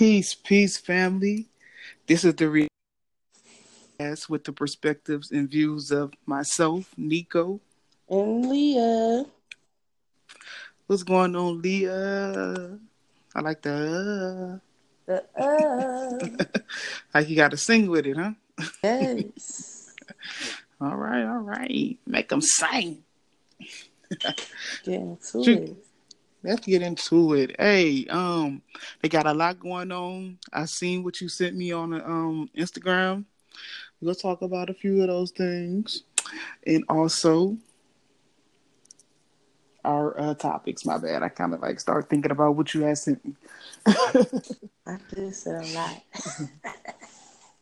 Peace, peace, family. This is the re- with the perspectives and views of myself, Nico, and Leah. What's going on, Leah? I like the. The uh. like you got to sing with it, huh? Yes. all right, all right. Make them sing. Get into it. Let's get into it. Hey, um, they got a lot going on. I seen what you sent me on um Instagram. We'll talk about a few of those things, and also our uh, topics. My bad. I kind of like start thinking about what you had sent me. I do say a lot.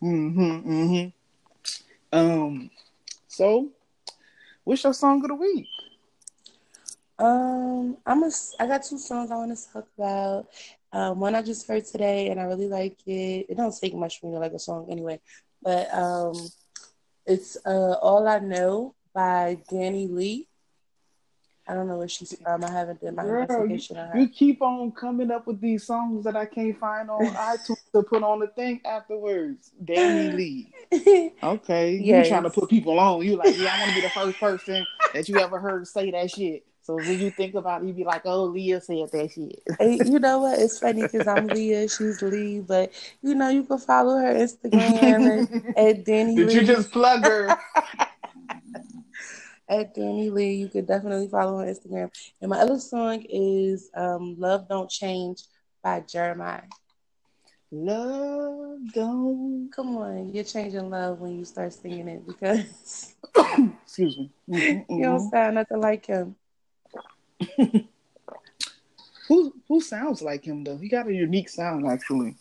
Mm mhm. Mhm. Um. So, what's your song of the week? Um, I'm a, I got two songs I want to talk about. Um, one I just heard today, and I really like it. It don't take much for me to like a song anyway, but um, it's uh, "All I Know" by Danny Lee. I don't know where she's from. I haven't done my Girl, investigation you, on her. You keep on coming up with these songs that I can't find on iTunes to put on the thing afterwards. Danny Lee. Okay. Yes. You trying to put people on. You like, yeah, I want to be the first person that you ever heard say that shit. So when you think about it, you be like, "Oh, Leah said that shit." hey, you know what? It's funny because I'm Leah, she's Lee, but you know you can follow her Instagram at, at Danny. Did Lee. you just plug her? at Danny Lee, you could definitely follow her Instagram. And my other song is um, "Love Don't Change" by Jeremih. Love don't. Come on, you're changing love when you start singing it because. Excuse me. Mm-hmm, you don't sound nothing like him. Who who sounds like him though? He got a unique sound actually.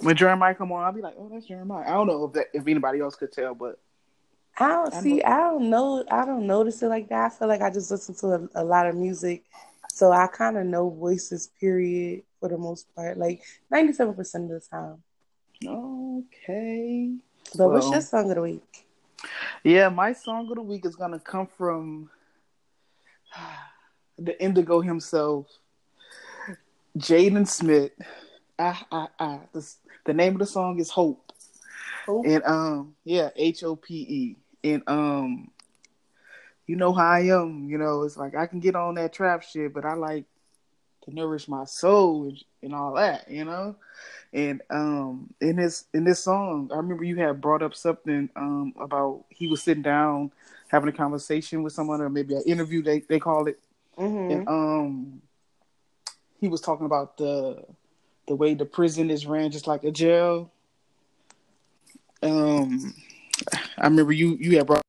When Jeremih come on, I'll be like, "Oh, that's Jeremih." I don't know if that, if anybody else could tell, but I don't I see. Know. I don't know. I don't notice it like that. I feel like I just listen to a, a lot of music, so I kind of know voices. Period, for the most part, like ninety-seven percent of the time. Okay. But well, what's your song of the week? Yeah, my song of the week is gonna come from the Indigo himself, Jaden Smith. Ah, ah, ah. The, the name of the song is Hope. Hope. And um, yeah, H O P E. And um, you know how I am. You know, it's like I can get on that trap shit, but I like to nourish my soul and, and all that. You know. And um, in this in this song, I remember you had brought up something um about he was sitting down having a conversation with someone, or maybe an interview. They they call it Mm-hmm. And um, he was talking about the the way the prison is ran, just like a jail. Um, I remember you you had brought.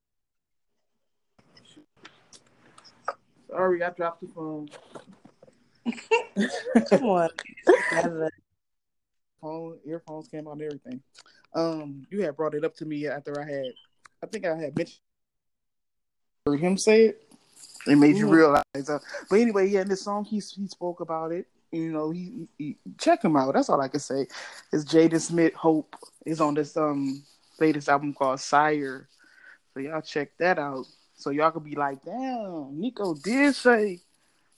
Sorry, I dropped the phone. Come on, phone earphones came out and everything. Um, you had brought it up to me after I had, I think I had mentioned heard him say it. It made you realize. Uh, but anyway, yeah, in this song, he he spoke about it. You know, he, he check him out. That's all I can say. It's Jaden Smith. Hope is on this um latest album called Syre. So y'all check that out. So y'all could be like, damn, Nico did say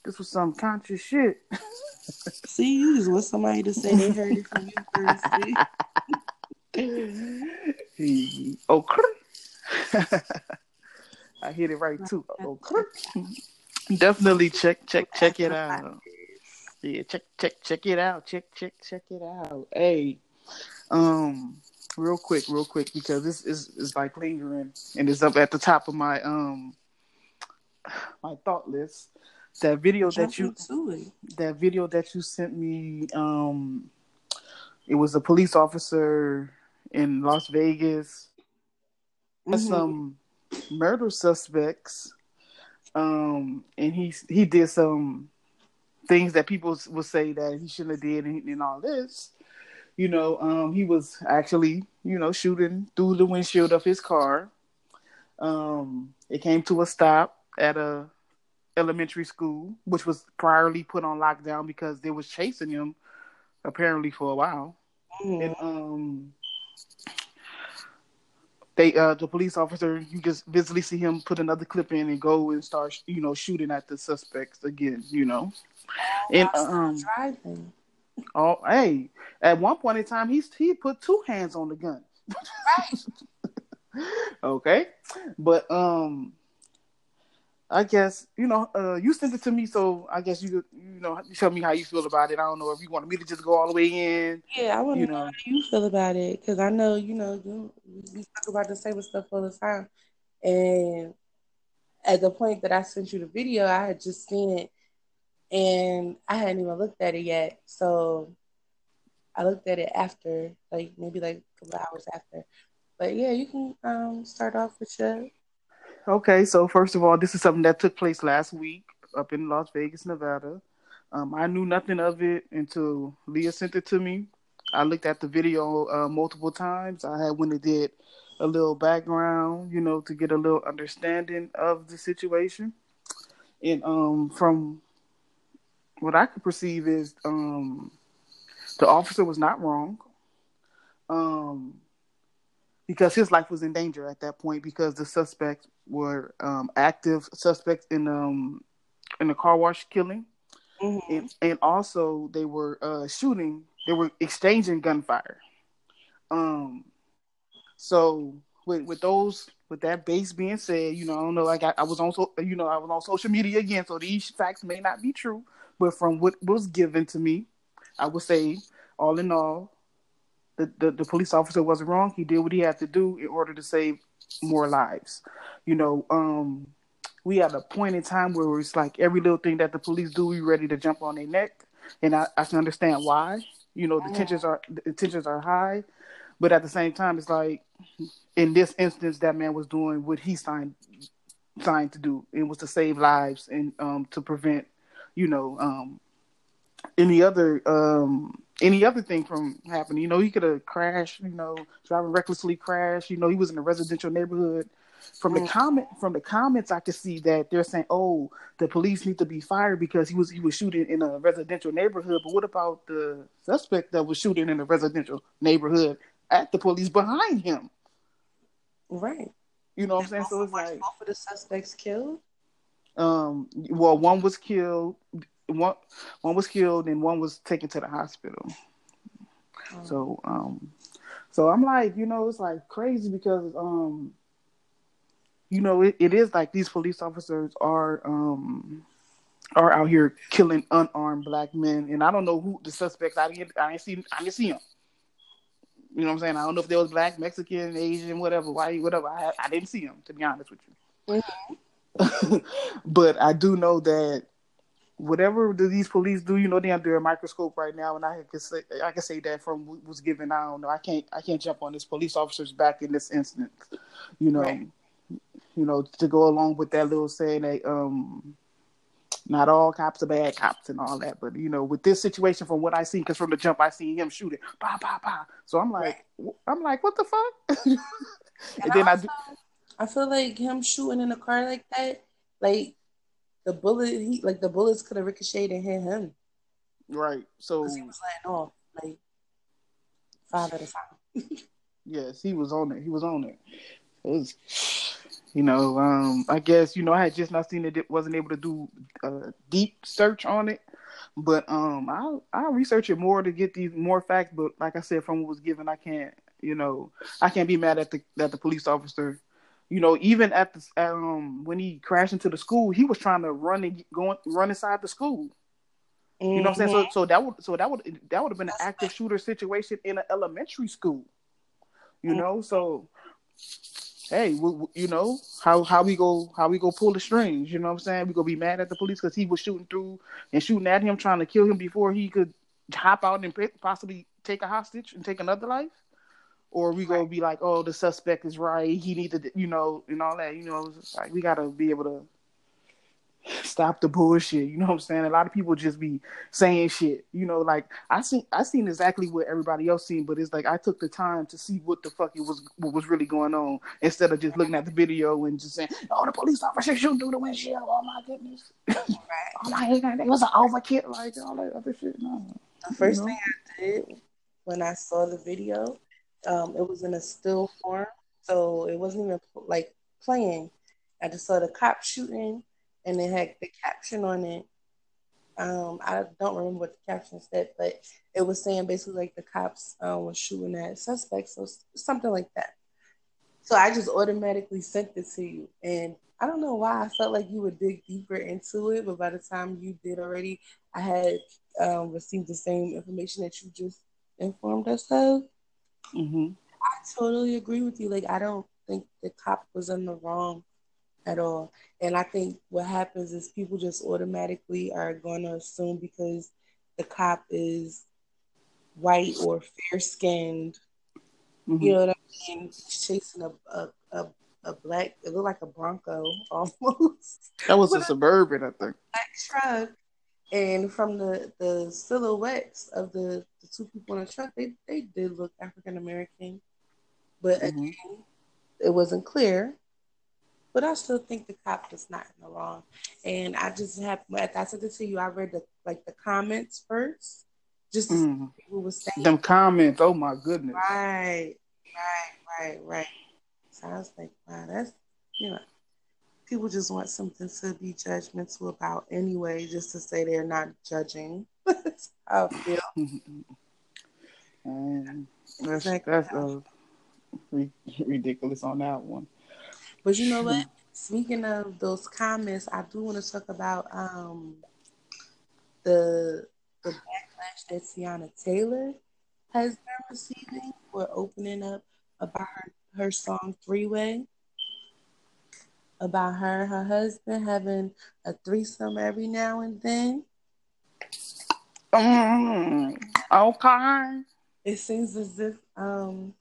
this was some conscious shit. See, you just want somebody to say they heard it from you first. Okay. I hit it right too. Definitely check check check it out. Yeah, check check check it out. Check check check it out. Hey, um, real quick, real quick, because this is is like lingering and it's up at the top of my um my thought list. That video that you that video that you sent me, um, it was a police officer in Las Vegas. Mm-hmm. Some murder suspects, um, and he he did some things that people would say that he shouldn't have did, and, and all this. You know, um, he was actually, you know, shooting through the windshield of his car. Um, it came to a stop at a elementary school, which was priorly put on lockdown because they was chasing him apparently for a while. Mm. And um, they uh the police officer you just visibly see him put another clip in and go and start you know shooting at the suspects again you know and um driving Oh, hey! At one point in time, he he put two hands on the gun. okay, but um, I guess you know uh, you sent it to me, so I guess you you know you tell me how you feel about it. I don't know if you want me to just go all the way in. Yeah, I want to know. know how you feel about it because I know you know you, we talk about the same stuff all the time, and at the point that I sent you the video, I had just seen it and I hadn't even looked at it yet. So I looked at it after, like maybe like a couple hours after. But yeah, you can um, start off with your. Okay, so first of all, this is something that took place last week up in Las Vegas, Nevada. Um, I knew nothing of it until Leah sent it to me. I looked at the video uh, multiple times. I had when it did a little background, you know, to get a little understanding of the situation. And um, from what I could perceive is um, the officer was not wrong. Um, because his life was in danger at that point because the suspects were um, active suspects in um in a car wash killing, mm-hmm. and, and also they were uh, shooting. They were exchanging gunfire. Um, so with with those with that base being said, you know, I don't know. Like I, I was on, so, you know, I was on social media again, so these facts may not be true. But from what was given to me, I would say, all in all, the, the, the police officer wasn't wrong. He did what he had to do in order to save more lives. You know, um, we had a point in time where it's like every little thing that the police do, we ready to jump on their neck, and I, I can understand why. You know, the tensions are the tensions are high, but at the same time, it's like in this instance, that man was doing what he signed signed to do. It was to save lives and um, to prevent you know, um, any other um, any other thing from happening. You know, he could have crashed. You know, driving recklessly crashed. You know, he was in a residential neighborhood. From the mm. comment from the comments, I could see that they're saying, "Oh, the police need to be fired because he was he was shooting in a residential neighborhood." But what about the suspect that was shooting in a residential neighborhood at the police behind him? Right. You know what I'm saying? So it's like both of the suspects killed. Um, well, one was killed. One one was killed, and one was taken to the hospital. Oh. So, um, so I'm like, you know, it's like crazy because, um, you know, it, it is like these police officers are, um, are out here killing unarmed black men, and I don't know who the suspects. I didn't, I didn't see, I didn't see them. You know what I'm saying? I don't know if they was black, Mexican, Asian, whatever, white, whatever. I I didn't see them to be honest with you. Mm-hmm. but I do know that whatever do these police do, you know, they're under a microscope right now, and I can say I can say that from what was given. I don't know. I can't I can't jump on this police officer's back in this instance. You know, right. you know, to go along with that little saying that um, not all cops are bad cops and all that, but you know, with this situation, from what I see, because from the jump I see him shooting, bah bah bah. So I'm like, right. I'm like, what the fuck? and, and then I, also, I do. I feel like him shooting in a car like that, like the bullet, he like the bullets could have ricocheted and hit him. Right. So he was letting off like five at a time. yes, he was on it. He was on it. It was, you know, um, I guess you know I had just not seen it. Wasn't able to do a deep search on it, but um, I'll I'll research it more to get these more facts. But like I said, from what was given, I can't. You know, I can't be mad at the that the police officer you know, even at the um when he crashed into the school, he was trying to run and go run inside the school. Mm-hmm. You know what I'm saying? So mm-hmm. so that would so that would that would have been an active shooter situation in an elementary school. You mm-hmm. know, so hey, we, you know how how we go how we go pull the strings. You know what I'm saying? We gonna be mad at the police because he was shooting through and shooting at him, trying to kill him before he could hop out and possibly take a hostage and take another life or we gonna be like, oh, the suspect is right. He needed, you know, and all that. You know, it's like we gotta be able to stop the bullshit. You know what I'm saying? A lot of people just be saying shit. You know, like I seen I seen exactly what everybody else seen, but it's like I took the time to see what the fuck it was what was really going on instead of just looking at the video and just saying, "Oh, the police officer shooting through the windshield." Oh my goodness! oh my god, it was an overkill, like all that other shit. No. The first you know? thing I did when I saw the video um, it was in a still form, so it wasn't even like playing. I just saw the cop shooting, and it had the caption on it. Um, I don't remember what the caption said, but it was saying basically like the cops um, were shooting at suspects, so something like that. So I just automatically sent it to you, and I don't know why I felt like you would dig deeper into it, but by the time you did already, I had um, received the same information that you just informed us of. Mm-hmm. I totally agree with you. Like, I don't think the cop was in the wrong at all. And I think what happens is people just automatically are going to assume because the cop is white or fair skinned, mm-hmm. you know what I mean? Chasing a, a, a, a, black, it looked like a Bronco almost. That was a suburban, I think. Black truck. And from the, the silhouettes of the, the two people in the truck, they, they did look African American. But mm-hmm. again, it wasn't clear. But I still think the cop was not in the wrong. And I just have, I said it to you, I read the like the comments first, just mm. people were saying them comments. Oh my goodness! Right, right, right, right. So I was like, wow, that's you know, people just want something to be judgmental about anyway, just to say they're not judging. that's how I feel. Um, that's that's uh, ridiculous on that one. But you know what? Speaking of those comments, I do want to talk about um the the backlash that Teyana Taylor has been receiving for opening up about her, her song Three Way. About her her husband having a threesome every now and then. Mm, okay. It seems as if um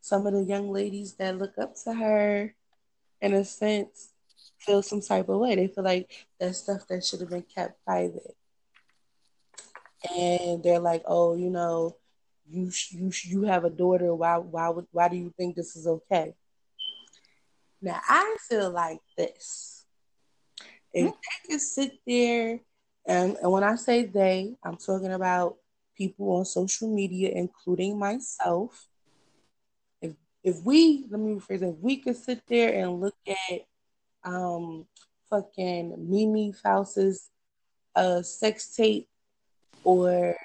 some of the young ladies that look up to her, in a sense, feel some type of way. They feel like that's stuff that should have been kept private. And they're like, oh, you know, you you you have a daughter. Why why would why do you think this is okay? Now I feel like this. If mm-hmm. they can sit there and, and when I say they, I'm talking about people on social media, including myself, if if we let me rephrase it, if we could sit there and look at um fucking Mimi Faust's uh sex tape or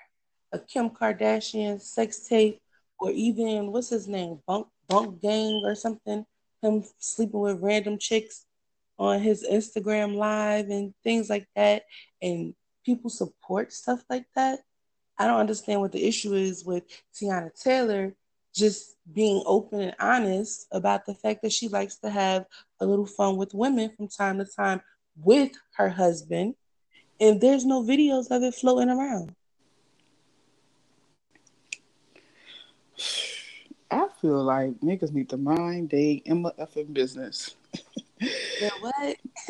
a Kim Kardashian sex tape or even what's his name bunk bunk gang or something him sleeping with random chicks on his Instagram live and things like that and people support stuff like that I don't understand what the issue is with Teyana Taylor just being open and honest about the fact that she likes to have a little fun with women from time to time with her husband, and there's no videos of it floating around. I feel like niggas need to mind they Emma effing business. What?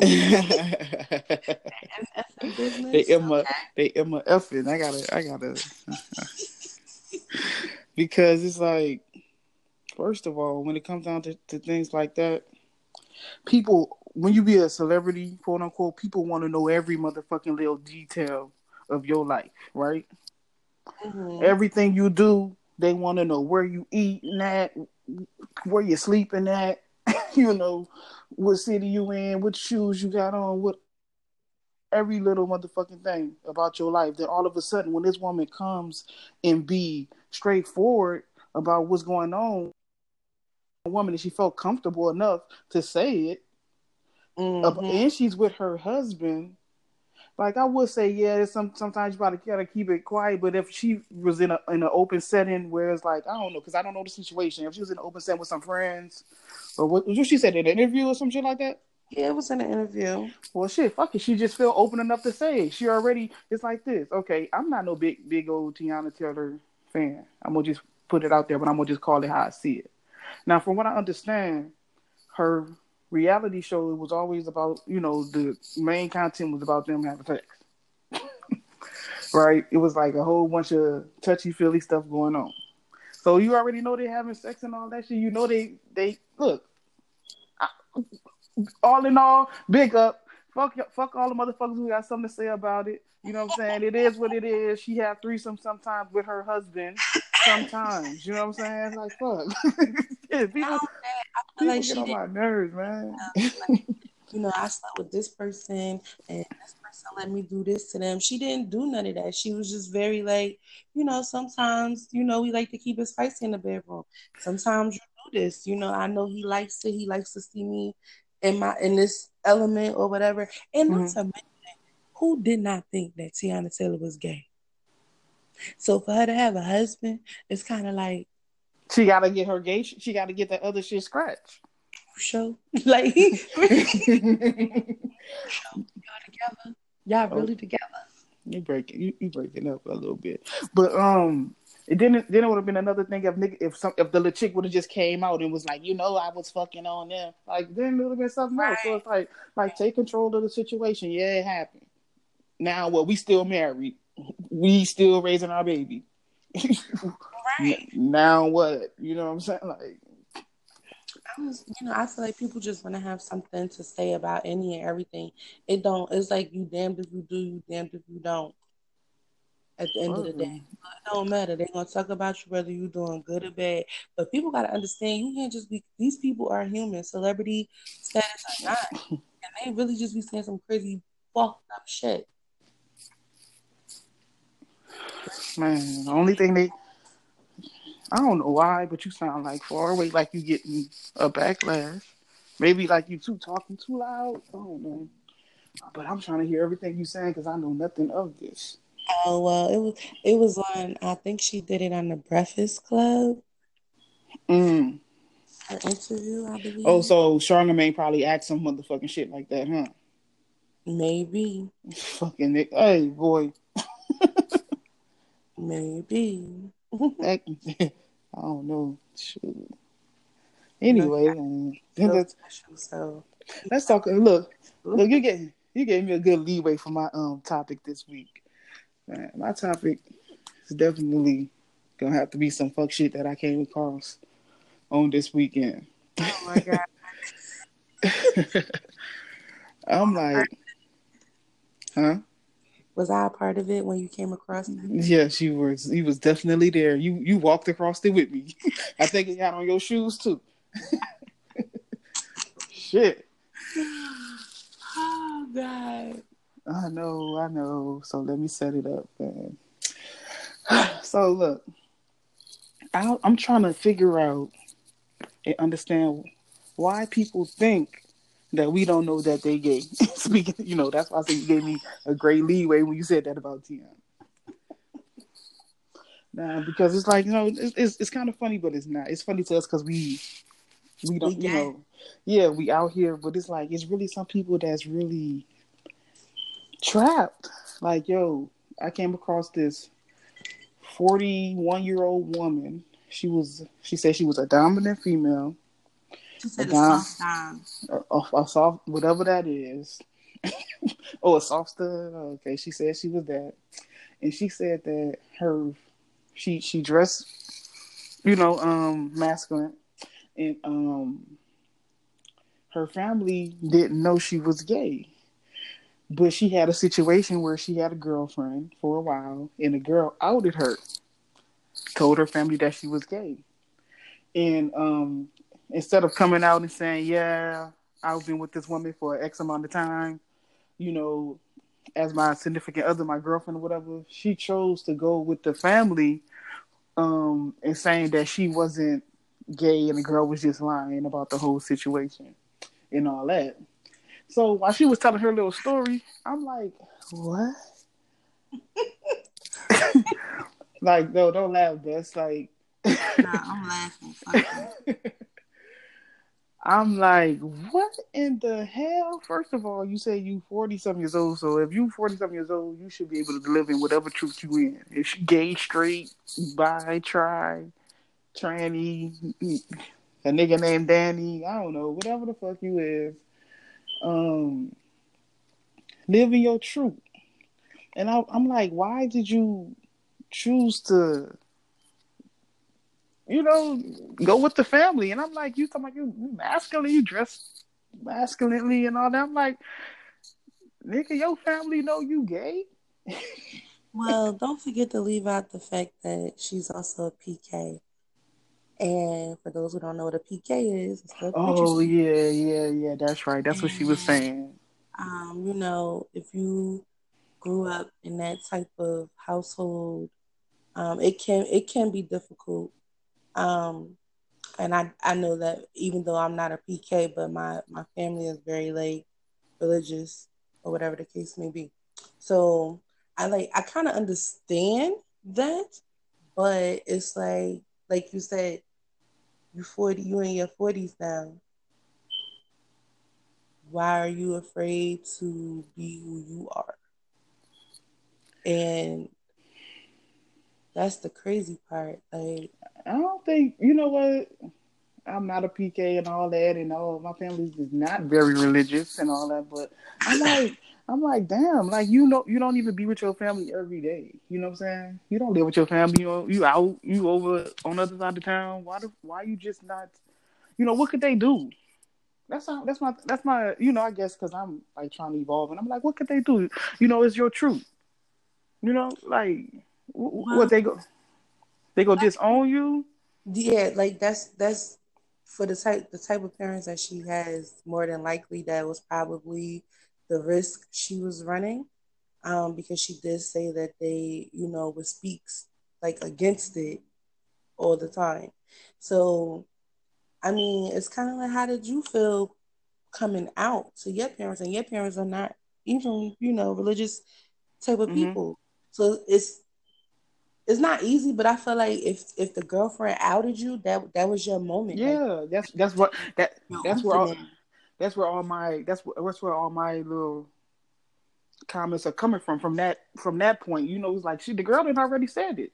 business? They Emma, okay. they Emma effing. I gotta, I gotta because it's like, first of all, when it comes down to, to things like that, people, when you be a celebrity, quote unquote, people want to know every motherfucking little detail of your life, right? Mm-hmm. Everything you do, they want to know where you eating at, where you sleeping at, you know, what city you in, what shoes you got on, what every little motherfucking thing about your life. Then all of a sudden, when this woman comes and be straightforward about what's going on, a woman and she felt comfortable enough to say it, mm-hmm. and she's with her husband. Like I would say, yeah, some sometimes you gotta gotta keep it quiet. But if she was in a in an open setting where it's like I don't know, because I don't know the situation. If she was in an open setting with some friends, or what, what she said in an interview or some shit like that, yeah, it was in an interview. Well, shit, fuck it. She just felt open enough to say it. She already, it's like this. Okay, I'm not no big, big old Teyana Taylor fan. I'm gonna just put it out there, but I'm gonna just call it how I see it. Now, from what I understand, her reality show it was always about, you know, the main content was about them having sex. right? It was like a whole bunch of touchy feely stuff going on. So you already know they're having sex and all that shit. You know they they look all in all, big up. Fuck, fuck all the motherfuckers who got something to say about it. You know what I'm saying? It is what it is. She have threesome sometimes with her husband. Sometimes, you know what I'm saying? Like fuck. yeah, people, people like get on my nerves, man. Uh, you know, I slept with this person and this person let me do this to them. She didn't do none of that. She was just very like, you know, sometimes, you know, we like to keep it spicy in the bedroom. Sometimes you do this. You know, I know he likes it. He likes to see me in my in this element or whatever. And mm-hmm. not to mention, who did not think that Teyana Taylor was gay? So for her to have a husband, it's kind of like she got to get her gay. She got to get that other shit scratched. Show like y'all together. Y'all oh. really together. You breaking you, you breaking up a little bit, but um, it didn't. Then it would have been another thing if nigga, if some if the little chick would have just came out and was like, you know, I was fucking on them. Like then it would have been something right. else. So it's like like take control of the situation. Yeah, it happened. Now, well, we still married. We still raising our baby. right. Now what? You know what I'm saying? Like I was, you know, I feel like people just want to have something to say about any and everything. It don't. It's like you damned if you do, you damned if you don't. At the end of the day, it don't matter. They're gonna talk about you whether you're doing good or bad. But people gotta understand you can't just be. These people are human, celebrity status or not, and they really just be saying some crazy fucked up shit. Man, the only thing they I don't know why, but you sound like far away, like you getting a backlash. Maybe like you too talking too loud. I don't know. But I'm trying to hear everything you saying because I know nothing of this. Oh well, it was it was on. I think she did it on the Breakfast Club. Mm. Her interview, I believe. Oh, so Charlamagne probably asked some motherfucking shit like that, huh? Maybe. Fucking Nick. Hey, boy. Maybe. I don't know. Shoot. Anyway, um, let's, so let's talk. Look, look, you get you gave me a good leeway for my um topic this week. Man, my topic is definitely gonna have to be some fuck shit that I came across on this weekend. Oh my god! I'm like, huh? Was I a part of it when you came across it? Yes, you were. You was definitely there. You you walked across it with me. I think you got on your shoes too. Shit. Oh God. I know, I know. So let me set it up, man. so look, I, I'm trying to figure out and understand why people think that we don't know that they gay. Speaking, you know, that's why I say you gave me a great leeway when you said that about Teyana. Nah, because it's like you know, it's it's, it's kind of funny, but it's not. It's funny to us because we we don't, you know, yeah, we out here, but it's like it's really some people that's really trapped. Like, yo, I came across this forty-one year old woman. She was, she said she was a dominant female she said a, a soft dime. A, a, soft, whatever that is. oh, a soft stud. Okay, she said she was that, and she said that her, she she dressed, you know, um, masculine, and um, her family didn't know she was gay. But she had a situation where she had a girlfriend for a while, and the girl outed her, told her family that she was gay, and um, instead of coming out and saying, "Yeah, I've been with this woman for X amount of time," you know, as my significant other, my girlfriend or whatever, she chose to go with the family, um, and saying that she wasn't gay and the girl was just lying about the whole situation and all that. So while she was telling her little story, I'm like, what? like, no, don't laugh, Bess. Like, nah, I'm laughing. I'm like, what in the hell? First of all, you say you 40 something years old. So if you 40 something years old, you should be able to live in whatever truth you in. If you gay, straight, bi, tri, tranny, a nigga named Danny, I don't know, whatever the fuck you is. Um, live in your truth. And I, I'm like, why did you choose to you know, go with the family. And I'm like, you talking about you masculine, you dress masculinely and all that. I'm like, nigga, your family know you gay. well, don't forget to leave out the fact that she's also a PK. And for those who don't know what a PK is, it's oh yeah, yeah, yeah. That's right. That's and, what she was saying. Um, you know, if you grew up in that type of household, um, it can it can be difficult. Um, and I I know that even though I'm not a PK, but my my family is very like religious or whatever the case may be. So I like I kind of understand that, but it's like like you said, you forty, you in your forties now. Why are you afraid to be who you are? And that's the crazy part. Like I don't think you know what. I'm not a PK and all that, and all my family is not very religious and all that. But I'm like, I'm like, damn, like you know, you don't even be with your family every day. You know what I'm saying? You don't live with your family. You you out, you over on the other side of town. Why the, why you just not? You know what could they do? That's how, that's my that's my you know I guess because I'm like trying to evolve and I'm like, what could they do? You know, it's your truth. You know, like well, what they go they go disown you. Yeah, like that's that's for the type the type of parents that she has. More than likely, that was probably the risk she was running, um, because she did say that they, you know, was speaks like against it all the time. So, I mean, it's kind of like, how did you feel coming out to your parents? And your parents are not even, you know, religious type of mm-hmm. people. So it's it's not easy, but I feel like if if the girlfriend outed you, that that was your moment. Yeah, like, that's that's what that that's where all, that's where all my that's that's where all my little comments are coming from from that from that point. You know, it's like she the girl had already said it,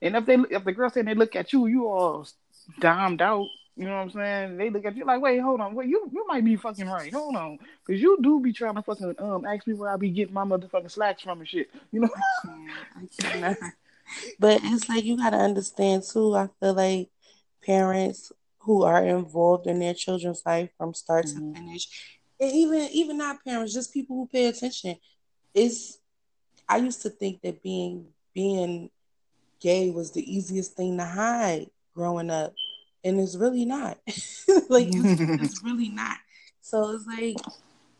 and if they if the girl said they look at you, you all domed out. You know what I'm saying? They look at you like, wait, hold on, wait, you you might be fucking right. Hold on, because you do be trying to fucking um ask me where I be getting my motherfucking slacks from and shit. You know? I can't. but it's like you gotta understand too. I feel like parents who are involved in their children's life from start mm-hmm. to finish, and even even not parents, just people who pay attention. Is I used to think that being being gay was the easiest thing to hide growing up and it's really not. like it's, it's, really not. So it's like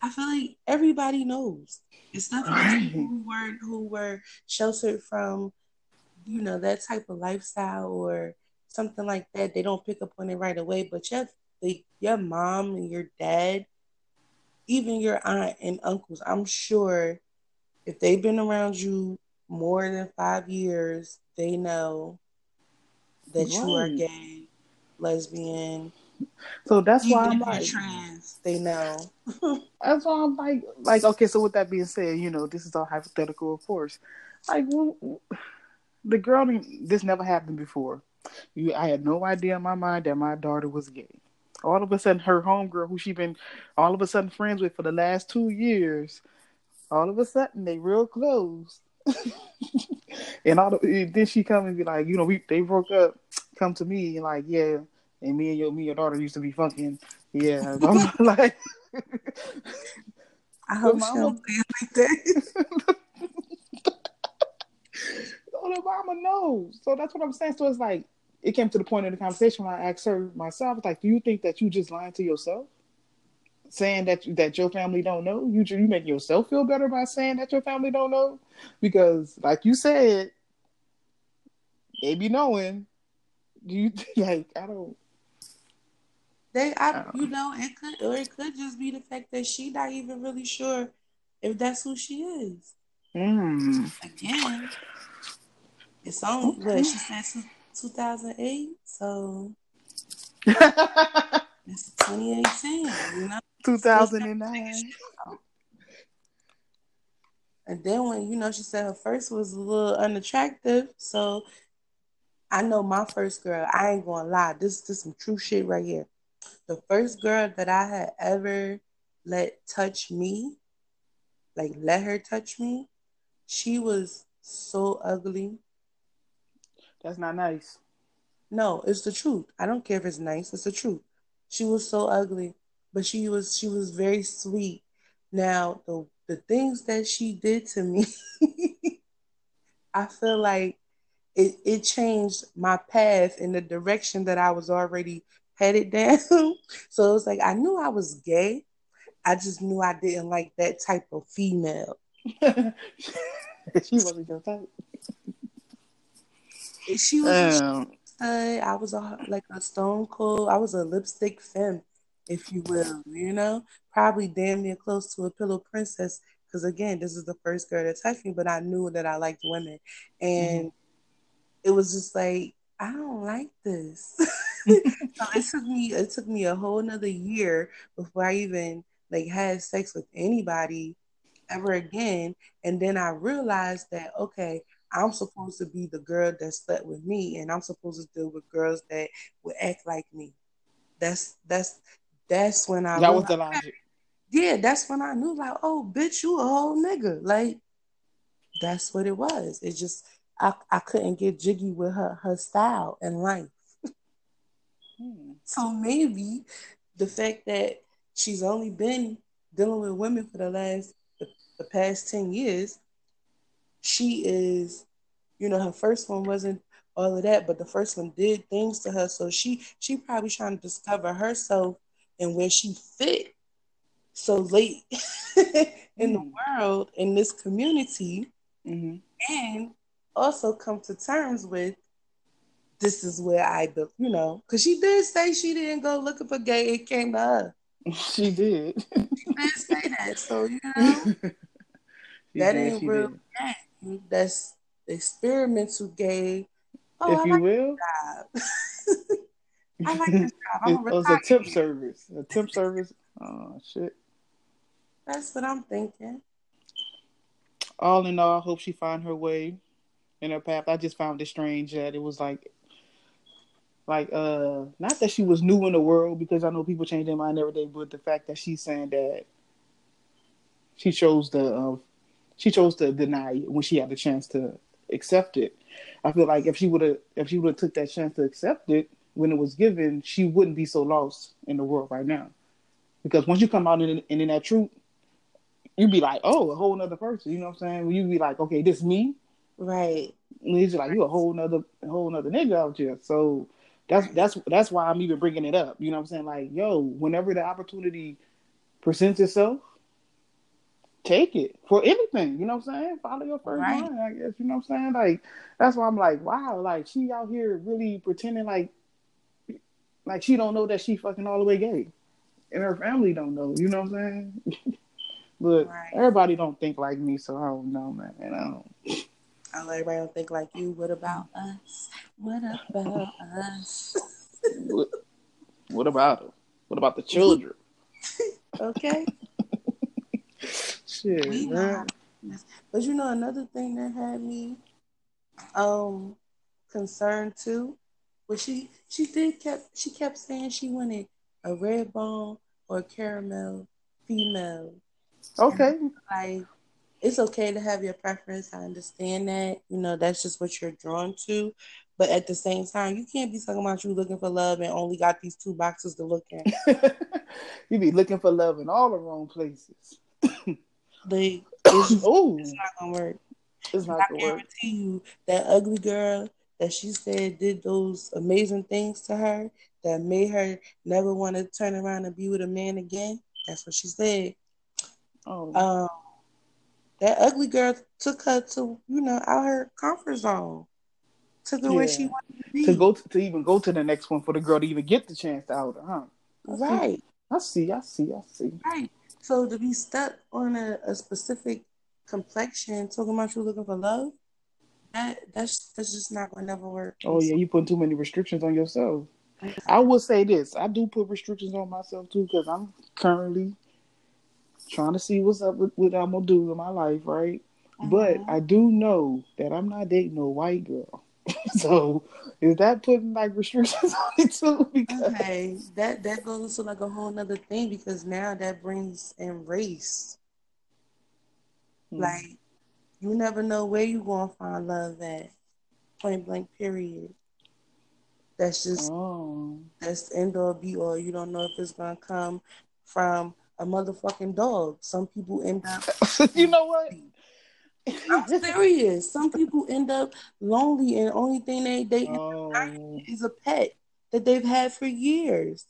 I feel like everybody knows. It's not people who were who were sheltered from, you know, that type of lifestyle or something like that. They don't pick up on it right away. But your the, your mom and your dad, even your aunt and uncles, I'm sure if they've been around you more than five years, they know that right. you are gay lesbian. So that's why I'm like trans. They know. that's why I'm like, like okay. So with that being said, you know, this is all hypothetical, of course. Like, well, the girl, this never happened before. You, I had no idea in my mind that my daughter was gay. All of a sudden, her homegirl, who she been all of a sudden friends with for the last two years, all of a sudden they real close. and all the, then she come and be like, you know, we they broke up come to me and like, yeah, and me and your me and your daughter used to be fucking. Yeah, I'm like. I hope she don't say it like that. so the mama knows. So that's what I'm saying. So it's like it came to the point of the conversation when I asked her myself, like, do you think that you just lying to yourself? Saying that that your family don't know, you you make yourself feel better by saying that your family don't know, because like you said, they be knowing, do you like? I don't. They, I, I you know, it could, or it could just be the fact that she not even really sure if that's who she is. Mm. Again, it's on okay. what she said, two thousand eight. So it's twenty eighteen. You know, two thousand and nine. And then when you know she said her first was a little unattractive, so I know my first girl, I ain't gonna lie, this, this is some true shit right here. The first girl that I had ever let touch me, like let her touch me, she was so ugly. That's not nice. No, it's the truth. I don't care if it's nice, it's the truth. She was so ugly, but she was she was very sweet. Now the the things that she did to me, I feel like it, it changed my path in the direction that I was already headed down. so it was like I knew I was gay. I just knew I didn't like that type of female. she wasn't your type. She was. Um, I was a, like a stone cold. I was a lipstick femme, if you will. You know, probably damn near close to a pillow princess. Because again, this is the first girl that touched me, but I knew that I liked women, and mm-hmm. it was just like I don't like this. so it took me it took me a whole another year before I even like had sex with anybody ever again. And then I realized that okay, I'm supposed to be the girl that slept with me, and I'm supposed to deal with girls that would act like me. That's that's that's when I that was the logic. Yeah, that's when I knew like, oh, bitch, you a whole nigga. Like that's what it was. It just I I couldn't get jiggy with her her style and life. hmm. So maybe the fact that she's only been dealing with women for the last the, the past 10 years she is you know her first one wasn't all of that but the first one did things to her so she she probably trying to discover herself and where she fit so late in mm. the world in this community mm-hmm. and also come to terms with this is where I, built, you know, because she did say she didn't go looking for gay. It came to her. She did. she did say that. So, you know, that did, ain't real gay. That's experimental gay. Oh, if I you like will. I like this job. I'm it was a tip service. A tip service. Oh, shit. That's what I'm thinking. All in all, I hope she find her way in her path. I just found it strange that it was like like uh not that she was new in the world because I know people change their mind every day, but the fact that she's saying that she chose to uh, she chose to deny it when she had the chance to accept it. I feel like if she would have if she would have took that chance to accept it when it was given, she wouldn't be so lost in the world right now. Because once you come out in, in, in that truth, you'd be like, oh, a whole nother person. You know what I'm saying? You'd be like, okay, this me. Right. And he's like, you a whole nother whole nother nigga out here. So that's that's that's why I'm even bringing it up. You know what I'm saying? Like, yo, whenever the opportunity presents itself, take it for anything. You know what I'm saying? Follow your first right. mind, I guess. You know what I'm saying? Like, that's why I'm like, wow, like she out here really pretending like like she don't know that she fucking all the way gay. And her family don't know, you know what I'm saying? but right. everybody don't think like me, so I don't know, man. I don't I let everybody don't think like you. What about us? What about us? what, what about them? What about the children? okay. Shit, man. But you know another thing that had me um concerned too was she she did kept she kept saying she wanted a red bone or caramel female. Okay. like it's okay to have your preference. I understand that. You know, that's just what you're drawn to. But at the same time, you can't be talking about you looking for love and only got these two boxes to look at. you be looking for love in all the wrong places. they, it's, it's not gonna work. It's not I gonna guarantee work. you that ugly girl that she said did those amazing things to her that made her never want to turn around and be with a man again. That's what she said. Oh. Um, that ugly girl took her to, you know, out her comfort zone. Took her yeah. where she wanted to be. To go to, to, even go to the next one for the girl to even get the chance to out her, huh? I right. See. I see, I see, I see. Right. So to be stuck on a, a specific complexion, talking about you looking for love, that that's that's just not gonna never work. Oh yeah, you put too many restrictions on yourself. I will say this: I do put restrictions on myself too because I'm currently trying to see what's up with what I'm gonna do in my life, right? Mm-hmm. But I do know that I'm not dating no white girl. so is that putting like restrictions on it too? Because... Okay, that that goes to like a whole nother thing because now that brings in race. Mm-hmm. Like you never know where you gonna find love at. Point blank period. That's just oh. that's end or be all. You don't know if it's gonna come from a motherfucking dog. Some people end up. you know what? I'm serious. Some people end up lonely, and the only thing they they Oh. is a pet that they've had for years.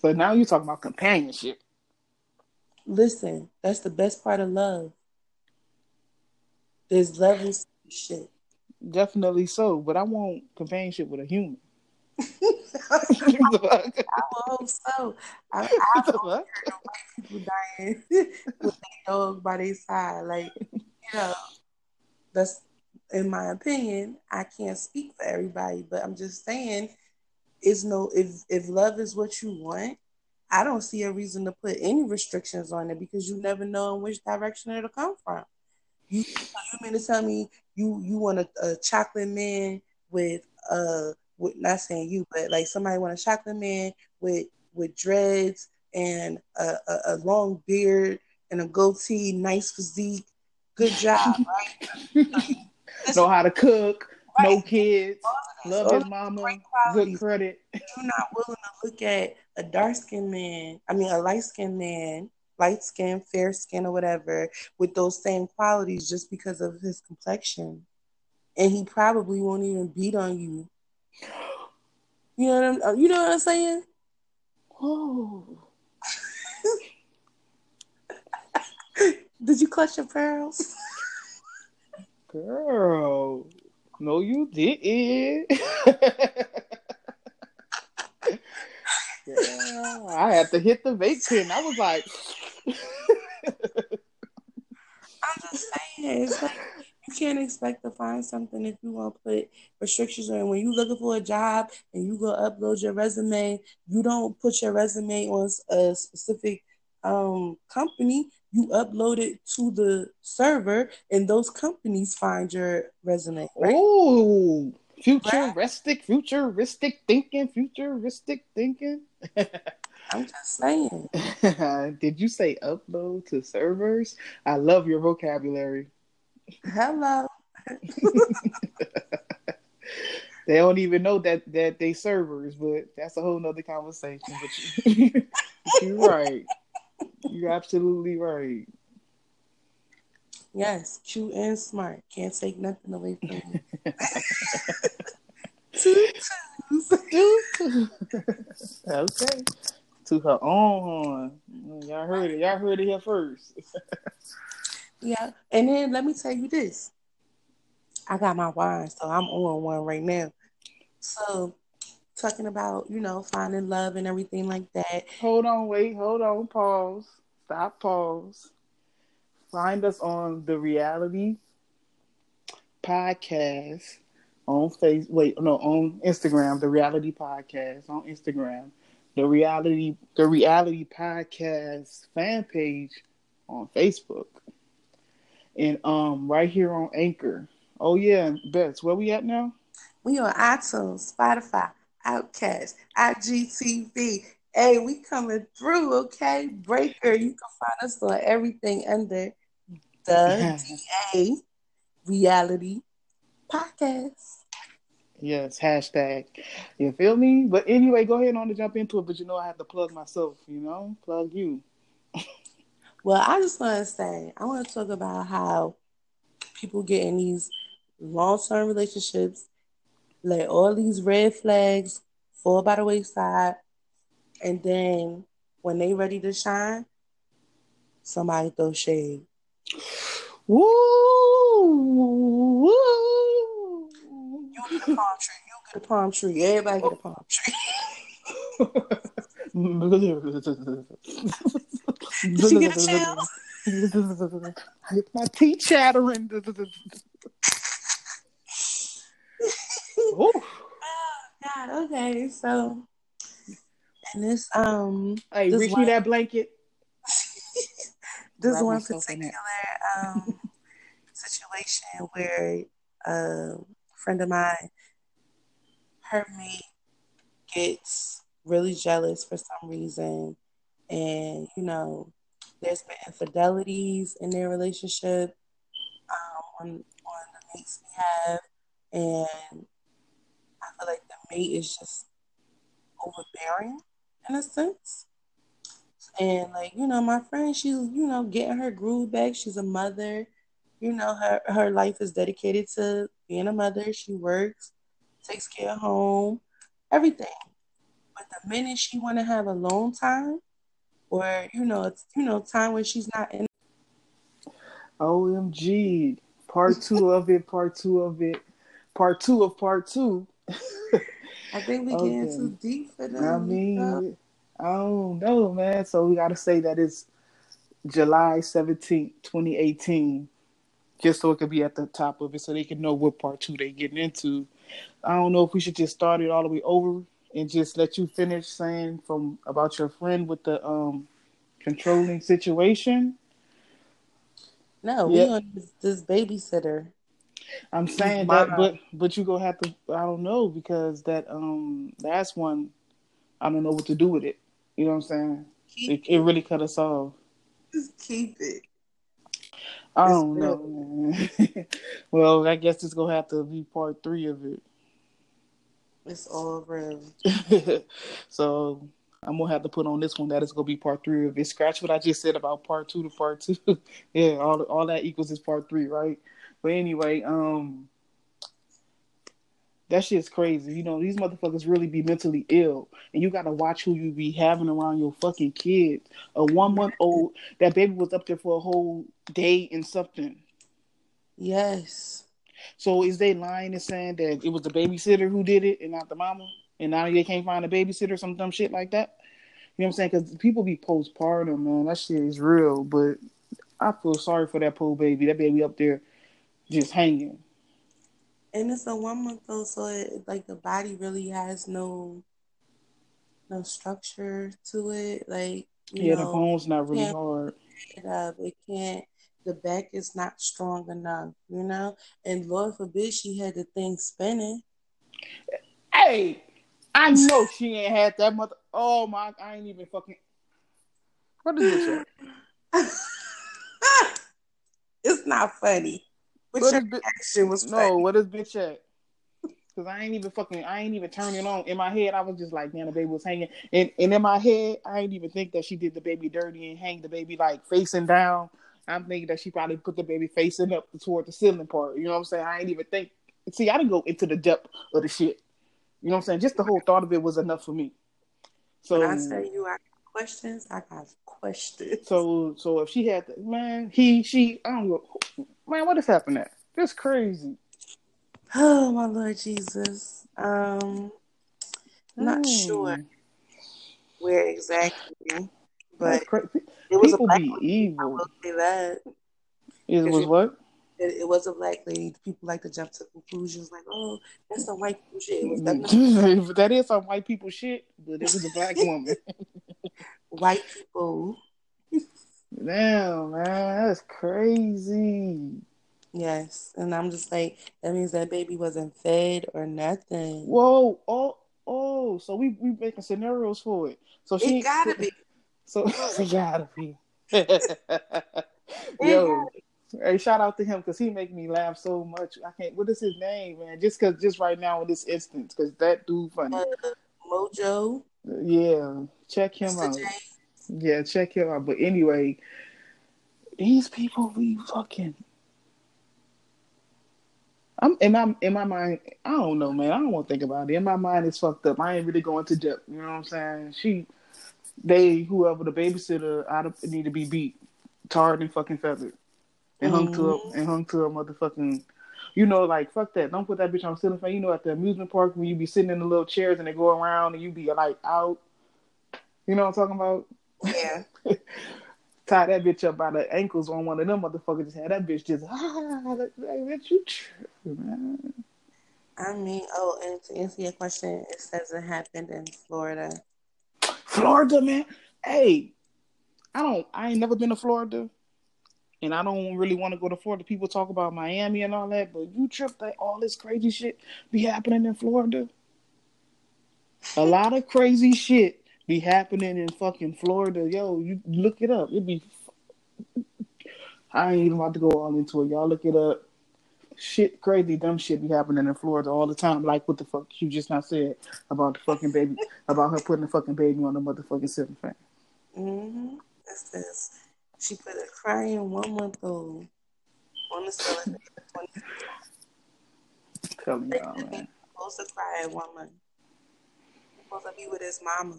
So now you're talking about companionship. Listen, that's the best part of love. There's levels shit. Definitely so, but I want companionship with a human. I hope so. I, I What? people dying with their dog by their side. Like, you know, that's in my opinion. I can't speak for everybody, but I'm just saying, it's no if if love is what you want, I don't see a reason to put any restrictions on it because you never know in which direction it'll come from. You you mean to tell me you you want a, a chocolate man with uh with not saying you, but like somebody want a chocolate man with with dreads and a, a, a long beard and a goatee, nice physique, good job, right? know how to cook, no kids, love his mama, good credit. You're not willing to look at a dark skinned man, I mean a light skinned man, light skin, fair skin, or whatever, with those same qualities just because of his complexion. And he probably won't even beat on you. You know what I'm oh, you know what I'm saying? Oh, Did you clutch your pearls? girl. No, you didn't. yeah, I had to hit the vape pen. I was like, I'm just saying, it's like can't expect to find something if you want to put restrictions on. When you're looking for a job and you go upload your resume, you don't put your resume on a specific um, company. You upload it to the server, and those companies find your resume. Right? oh, futuristic, futuristic thinking, futuristic thinking. I'm just saying. Did you say upload to servers? I love your vocabulary. Hello. They don't even know that that they servers, but that's a whole nother conversation. But, you, you're right. You're absolutely right. Yes, cute and smart. Can't take nothing away from you. Two twos. okay. To her own horn. Y'all heard it. Y'all heard it here first. Yeah, and then let me tell you this. I got my wine, so I'm on one right now. So, talking about you know finding love and everything like that. hold on, wait, hold on, pause. Stop, pause. Find us on the reality podcast on face wait, no, on Instagram, the reality podcast on Instagram. The reality the reality podcast fan page on Facebook. And um right here on Anchor. Oh yeah, Bets, where we at now? We on iTunes, Spotify, Overcast, IGTV. Hey, we coming through, okay? Breaker, you can find us on everything under the DA Reality Podcast. Yes, hashtag. You feel me? But anyway, go ahead and on to jump into it. But you know, I have to plug myself. You know, plug you. Well, I just want to say, I want to talk about how people get in these long term relationships, let all these red flags fall by the wayside, and then when they ready to shine, somebody throw shade. Woo! Woo! You get a palm tree. You get a palm tree. Everybody get a palm tree. Did you get a chill? My teeth chattering. oh God, okay. So, and this um Hey, This reach one- me that blanket. this Wrap one myself in particular um situation where a friend of mine, her mate gets really jealous for some reason, and you know, there's been infidelities in their relationship um, on on the mates we have, and I feel like the mate is just overbearing in a sense. And like, you know, my friend, she's, you know, getting her groove back. She's a mother. you know, her her life is dedicated to being a mother. She works, takes care of home, everything. But the minute she want to have a alone time, or you know, it's you know, time when she's not in. OMG, part two of it, part two of it, part two of part two. I think we okay. getting too deep for them. I mean, I don't know, man. So we got to say that it's July 17th, 2018, just so it could be at the top of it so they can know what part two they getting into. I don't know if we should just start it all the way over and just let you finish saying from about your friend with the um controlling situation. No, yep. we on this, this babysitter. I'm saying that, but but you gonna have to. I don't know because that um last one, I don't know what to do with it. You know what I'm saying? It, it, really cut us off. Just keep it. I don't know. well, I guess it's gonna have to be part three of it. It's all real. so I'm gonna have to put on this one that is gonna be part three of it. Scratch what I just said about part two to part two. yeah, all all that equals is part three, right? But anyway, um, that shit's crazy. You know, these motherfuckers really be mentally ill, and you gotta watch who you be having around your fucking kids. A one month old, that baby was up there for a whole day and something. Yes. So is they lying and saying that it was the babysitter who did it and not the mama, and now they can't find a babysitter, some dumb shit like that? You know what I'm saying? Because people be postpartum, man. That shit is real, but I feel sorry for that poor baby. That baby up there just hanging. And it's a one month old, so it, like the body really has no no structure to it. Like yeah, know, the bone's not really hard. It up, it can't. The back is not strong enough, you know. And Lord forbid she had the thing spinning. Hey, I know she ain't had that mother. Oh my! I ain't even fucking. What is this? it's not funny. Which action was no? What is bitch at? Cause I ain't even fucking, I ain't even turning on. In my head, I was just like, man, the baby was hanging, and and in my head, I didn't even think that she did the baby dirty and hang the baby like facing down. I'm thinking that she probably put the baby facing up toward the ceiling part. You know what I'm saying? I ain't even think. See, I didn't go into the depth of the shit. You know what I'm saying? Just the whole thought of it was enough for me. So when I tell you, I got questions. I got questions. So, so if she had, the, man, he, she, I don't know, man, what is happening? That's crazy. Oh my Lord Jesus. Um, not mm. sure where exactly, but it was People a black be lady. evil. I will say that. It was what? It, it, was a black lady. People like to jump to conclusions like, "Oh, that's some white people shit." It was that is some white people shit, but it was a black woman. white people. Damn, man, that's crazy. Yes, and I'm just like, that means that baby wasn't fed or nothing. Whoa, oh, oh, so we we making scenarios for it. So she it gotta be. So it gotta be. Yo, hey, shout out to him because he make me laugh so much. I can't. What is his name, man? Just because, just right now in this instance, because that dude funny. Uh, Mojo. Yeah, check him Mr. out. James. Yeah, check him out. But anyway, these people be fucking I'm in my in my mind. I don't know, man. I don't want to think about it. In my mind, it's fucked up. I ain't really going to depth. You know what I'm saying? She, they, whoever the babysitter, I need to be beat, tarred and fucking feathered, and mm-hmm. hung to a, mm-hmm. and hung to a motherfucking. You know, like fuck that. Don't put that bitch on ceiling fan. You know, at the amusement park when you be sitting in the little chairs and they go around and you be like out. You know what I'm talking about? Yeah. tie that bitch up by the ankles on one of them motherfuckers. Just had that bitch just ah, like, bitch, you man. I mean, oh, and to answer your question, it says it happened in Florida. Florida, man. Hey, I don't. I ain't never been to Florida, and I don't really want to go to Florida. People talk about Miami and all that, but you trip that all this crazy shit be happening in Florida. A lot of crazy shit be happening in fucking Florida. Yo, you look it up. It be. I ain't even about to go all into it. Y'all look it up. Shit, crazy, dumb shit be happening in Florida all the time. Like what the fuck you just not said about the fucking baby, about her putting the fucking baby on the motherfucking ceiling fan. Mm-hmm. That's this. She put a crying one month old on the 20. Tell me, y'all, man. Supposed to cry at one month. Supposed to be with his mama.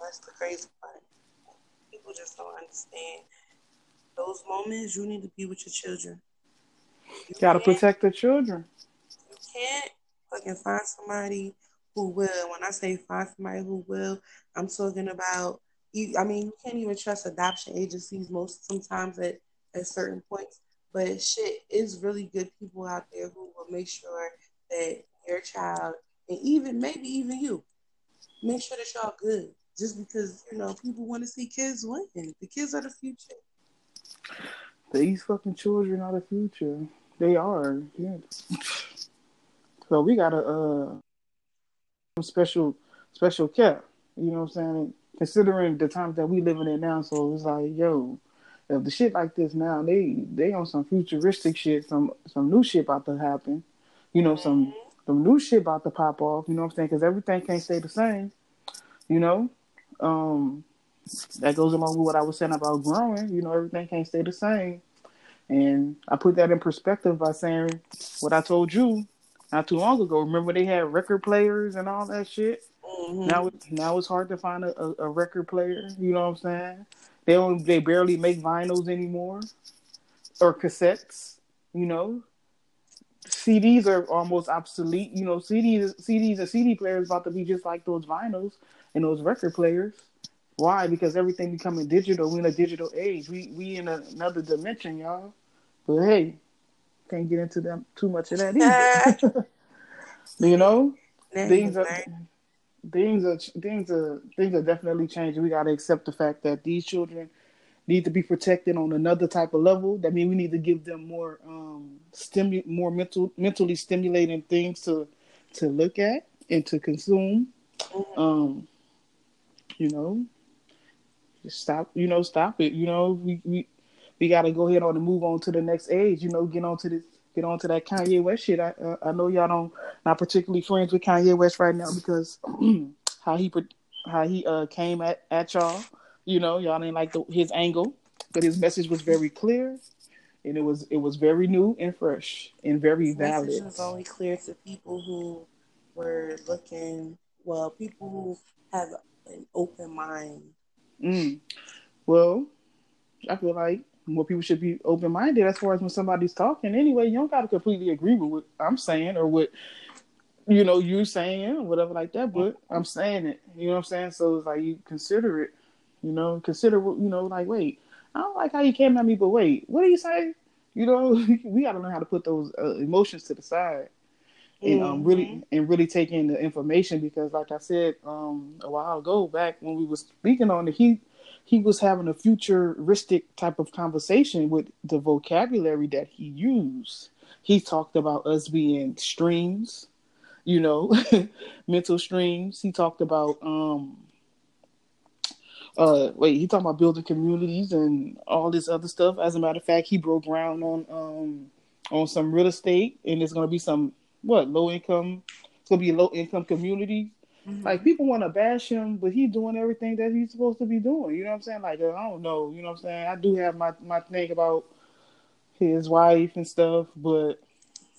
That's the crazy part. People just don't understand. Those moments, you need to be with your children. You gotta protect the children. You can't fucking find somebody who will. When I say find somebody who will, I'm talking about. You, I mean, you can't even trust adoption agencies most sometimes at at certain points. But shit, is really good people out there who will make sure that your child and even maybe even you make sure that y'all good. Just because you know people want to see kids win, the kids are the future. These fucking children are the future. They are. Yeah. So we got a uh, special special care. You know what I'm saying? Considering the times that we living in now, so it's like, yo, if the shit like this now, they they on some futuristic shit, some some new shit about to happen. You know, some some new shit about to pop off. You know what I'm saying? Because everything can't stay the same. You know, um, that goes along with what I was saying about growing. You know, everything can't stay the same. And I put that in perspective by saying what I told you not too long ago. Remember they had record players and all that shit. Mm-hmm. Now, now it's hard to find a, a, a, record player. You know what I'm saying? They don't. They barely make vinyls anymore, or cassettes. You know, CDs are almost obsolete. You know, CDs, CDs, and CD players about to be just like those vinyls and those record players. Why? Because everything becoming digital. We in a digital age. We we in a, another dimension, y'all. But hey, can't get into them too much of that either. you know, things are things are things are things are definitely changing. We got to accept the fact that these children need to be protected on another type of level. That means we need to give them more um stimu- more mental mentally stimulating things to to look at and to consume. Mm-hmm. Um, you know, stop. You know, stop it. You know, we we we got to go ahead on and move on to the next age. You know, get on to this, get on to that Kanye West shit. I uh, I know y'all don't not particularly friends with Kanye West right now because how he put how he uh came at at y'all. You know, y'all didn't like the, his angle, but his message was very clear, and it was it was very new and fresh and very valid. Message was only clear to people who were looking well, people who have an open mind. Mm. Well, I feel like more people should be open minded as far as when somebody's talking. Anyway, you don't got to completely agree with what I'm saying or what you know you saying or whatever like that. But I'm saying it. You know what I'm saying? So it's like you consider it. You know, consider what you know. Like, wait, I don't like how you came at me, but wait, what do you say? You know, we got to learn how to put those uh, emotions to the side. And um, mm-hmm. really, and really take in the information because, like I said um, a while ago, back when we was speaking on it, he he was having a futuristic type of conversation with the vocabulary that he used. He talked about us being streams, you know, mental streams. He talked about um uh wait, he talked about building communities and all this other stuff. As a matter of fact, he broke ground on um on some real estate and it's gonna be some what low income it's gonna be a low income community Mm-hmm. Like people want to bash him, but he's doing everything that he's supposed to be doing. You know what I'm saying? Like I don't know. You know what I'm saying? I do have my my thing about his wife and stuff, but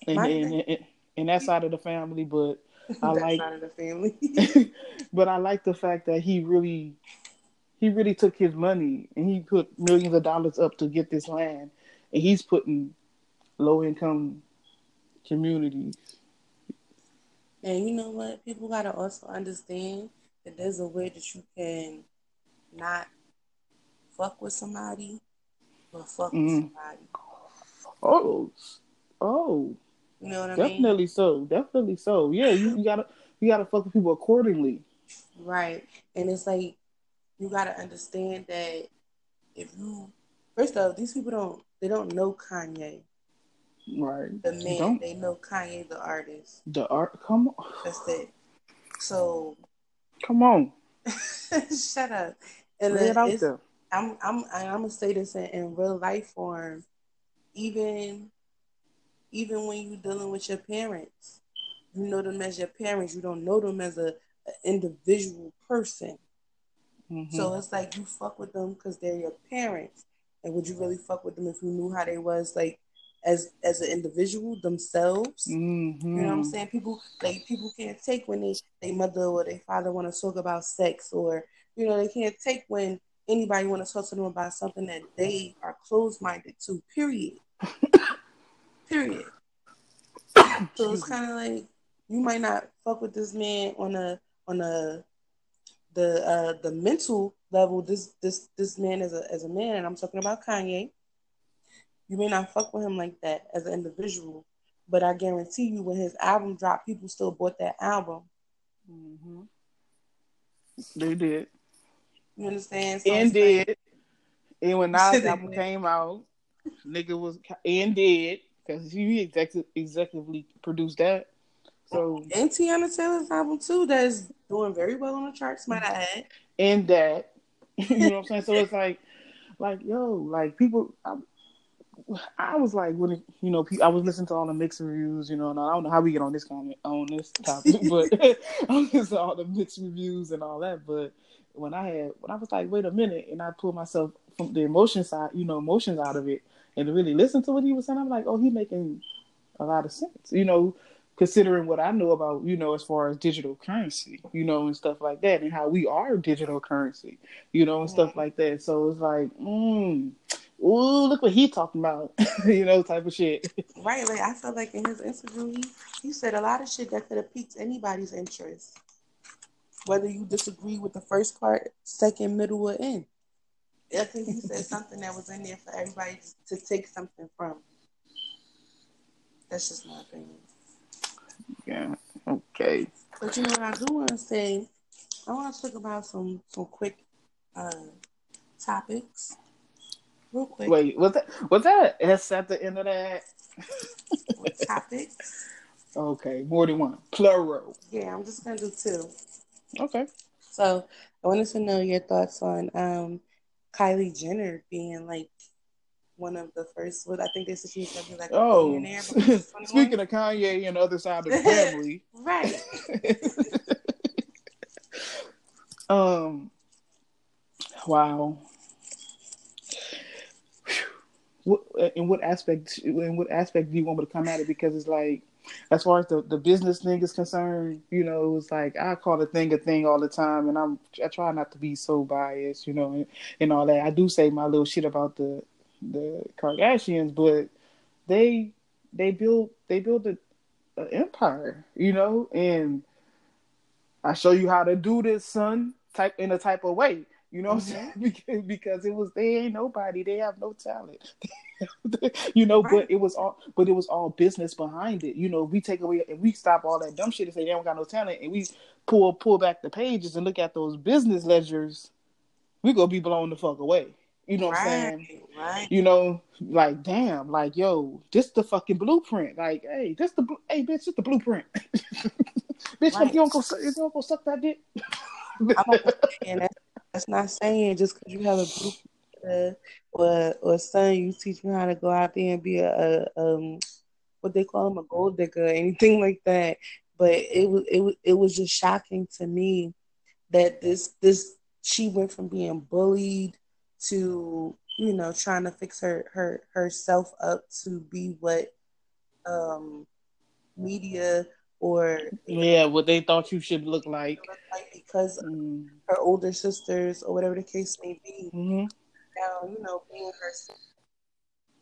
and and, and, and, that side of the family. But I like side of the family. but I like the fact that he really he really took his money and he put millions of dollars up to get this land, and he's putting low income communities and you know what? People gotta also understand that there's a way that you can not fuck with somebody, but fuck mm. with somebody. Oh, oh. You know what I Definitely mean? Definitely so. Definitely so. Yeah, you, you gotta you gotta fuck with people accordingly. Right, and it's like you gotta understand that if you first off, these people don't they don't know Kanye. Right. The man, Don't. they know Kanye the artist. The art, come on. That's it. So. Come on. shut up. And Lay it out there. I'm I'm I'm gonna say this in, in real life form. Even even when you're dealing with your parents, you know them as your parents. You don't know them as a, individual person. Mm-hmm. So it's like you fuck with them because they're your parents. And would you really fuck with them if you knew how they was like as as an individual themselves? Mm-hmm. You know what I'm saying? People like people can't take when they their mother or their father want to talk about sex, or you know they can't take when anybody want to talk to them about something that they are closed minded to. Period. period. so it's kind of like you might not fuck with this man on a on a the uh the mental level. This this this man as a as a man, and I'm talking about Kanye. You may not fuck with him like that as an individual, but I guarantee you, when his album dropped, people still bought that album. Mm-hmm. They did. You understand? So and did. like- And when Nas album came out, nigga was and did because he executive, executively produced that. So and Teyana Taylor's album too, that's doing very well on the charts. Might I add? in that, you know what I'm saying. So it's like, like yo, like people. I, I was like, when it, you know, I was listening to all the mixed reviews, you know, and I don't know how we get on this comment on this topic, but I was listening to all the mixed reviews and all that. But when I had, when I was like, wait a minute, and I pulled myself from the emotion side, you know, emotions out of it, and to really listen to what he was saying, I'm like, oh, he making a lot of sense, you know, considering what I know about, you know, as far as digital currency, you know, and stuff like that, and how we are digital currency, you know, and stuff like that. So it's like, mm, ooh, look what he talking about, you know, type of shit. Right, like I felt like in his interview, he, he said a lot of shit that could have piqued anybody's interest. Whether you disagree with the first part, second, middle, or end. I think he said something that was in there for everybody to take something from. That's just my opinion. Yeah. Okay. But you know what I do want to say? I want to talk about some some quick uh, topics, real quick. Wait, was that was that S at the end of that? Topics. Okay, more than one. Plural. Yeah, I'm just gonna do two. Okay. So I wanted to know your thoughts on um, Kylie Jenner being like one of the first. What I think they said she was gonna be like a Oh, billionaire. before she was 21. speaking of Kanye and the other side of the family, right. um, wow. What, uh, in what aspect? In what aspect do you want me to come at it? Because it's like, as far as the, the business thing is concerned, you know, it's like I call a thing a thing all the time, and I'm I try not to be so biased, you know, and, and all that. I do say my little shit about the the Kardashians, but they they build they build a, a empire, you know, and I show you how to do this, son, type in a type of way. You know what I'm saying? Because, it was they ain't nobody, they have no talent. you know, Right. but it was all but it was all business behind it. You know, we take away and we stop all that dumb shit and say they don't got no talent and we pull pull back the pages and look at those business ledgers, we gonna be blown the fuck away. You know what I'm saying? Right. Right. You know, like damn, like yo, this the fucking blueprint. Like, hey, this the blu- hey bitch, this the blueprint. bitch, Right. you don't go suck, you don't go suck that dick. and that's, that's not saying just because you have a group uh, or or son, you teach me how to go out there and be a, a um what they call them a gold digger or anything like that. But it was it was it was just shocking to me that this this she went from being bullied to you know trying to fix her her herself up to be what um media or yeah, what they thought you should look like. like because Mm, her older sisters or whatever the case may be. mhm. Now, you know, being her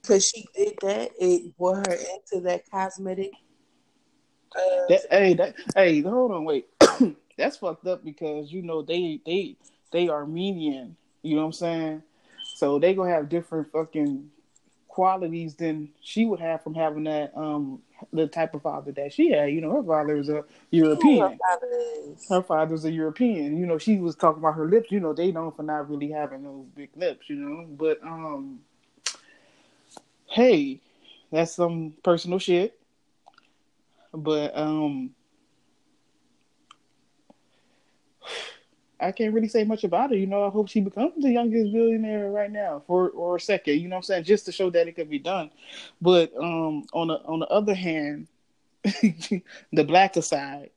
because she did that, it brought her into that cosmetic. Uh, That, hey, that, hey, hold on, wait. That's fucked up because you know they they they are Armenian. You know what I'm saying? So they gonna have different fucking qualities than she would have from having that um the type of father that she had. You know, her father is a European. Her father's a European. You know, she was talking about her lips. You know, they known for not really having those big lips. You know, but um, hey, that's some personal shit. But um, I can't really say much about her. You know, I hope she becomes the youngest billionaire right now for or a second. You know what I'm saying? Just to show that it could be done. But um, on the on the other hand, the blacker side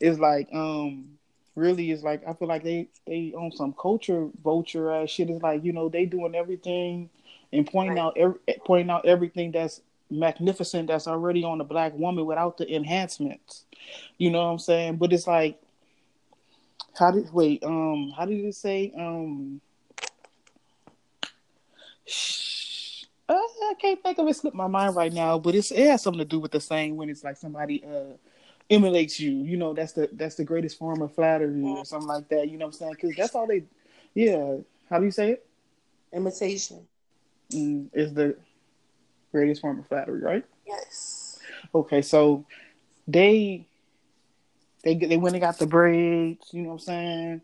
is like um really is like I feel like they they on some culture vulture ass shit. Is like you know they doing everything and pointing out every, pointing out everything that's magnificent that's already on the black woman without the enhancements. You know what I'm saying? But it's like how did wait um how did it say um uh, I can't think of it slip my mind right now, but it's it has something to do with the saying when it's like somebody uh emulates you. You know, that's the that's the greatest form of flattery or something like that. You know what I'm saying? Because that's all they. Yeah. How do you say it? Imitation. Mm, is the greatest form of flattery, right? Yes. Okay, so they they they went and got the braids. You know what I'm saying?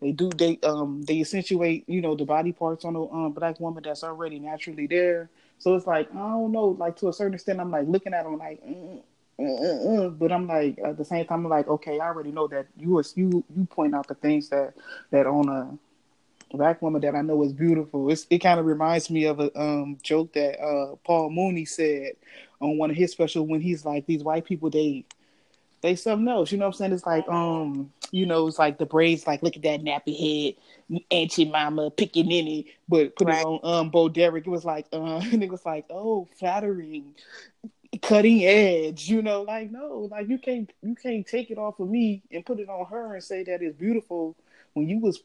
They do they um they accentuate you know the body parts on a um, black woman that's already naturally there. So it's like I don't know, like to a certain extent, I'm like looking at them like. Mm, but I'm like at the same time I'm like okay I already know that you you you point out the things that that on a black woman that I know is beautiful. It's, it kind of reminds me of a um, joke that uh, Paul Mooney said on one of his special when he's like these white people they they something else. You know what I'm saying? It's like um you know it's like the braids like look at that nappy head auntie mama picking any but put right. it on um Bo Derek. It was like uh and it was like oh flattering cutting edge, you know, like no, like you can't you can't take it off of me and put it on her and say that it's beautiful when you was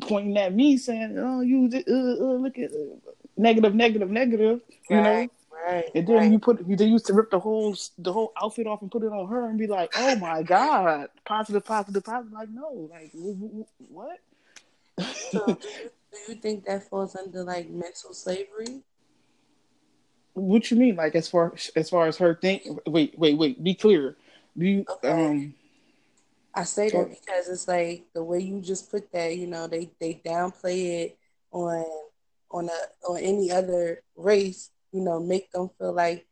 pointing at me saying, "Oh, you uh, uh, look at uh, negative, negative, negative," you right, know. Right. And then right. you put you they used to rip the whole the whole outfit off and put it on her and be like, "Oh my god, positive, positive, positive." Like no, like what? so do you, do you think that falls under like mental slavery? What you mean? Like as far as far as her think? Wait, wait, wait. Be clear. Do you okay. um? I say that because it's like the way you just put that. You know, they they downplay it on on a on any other race. You know, make them feel like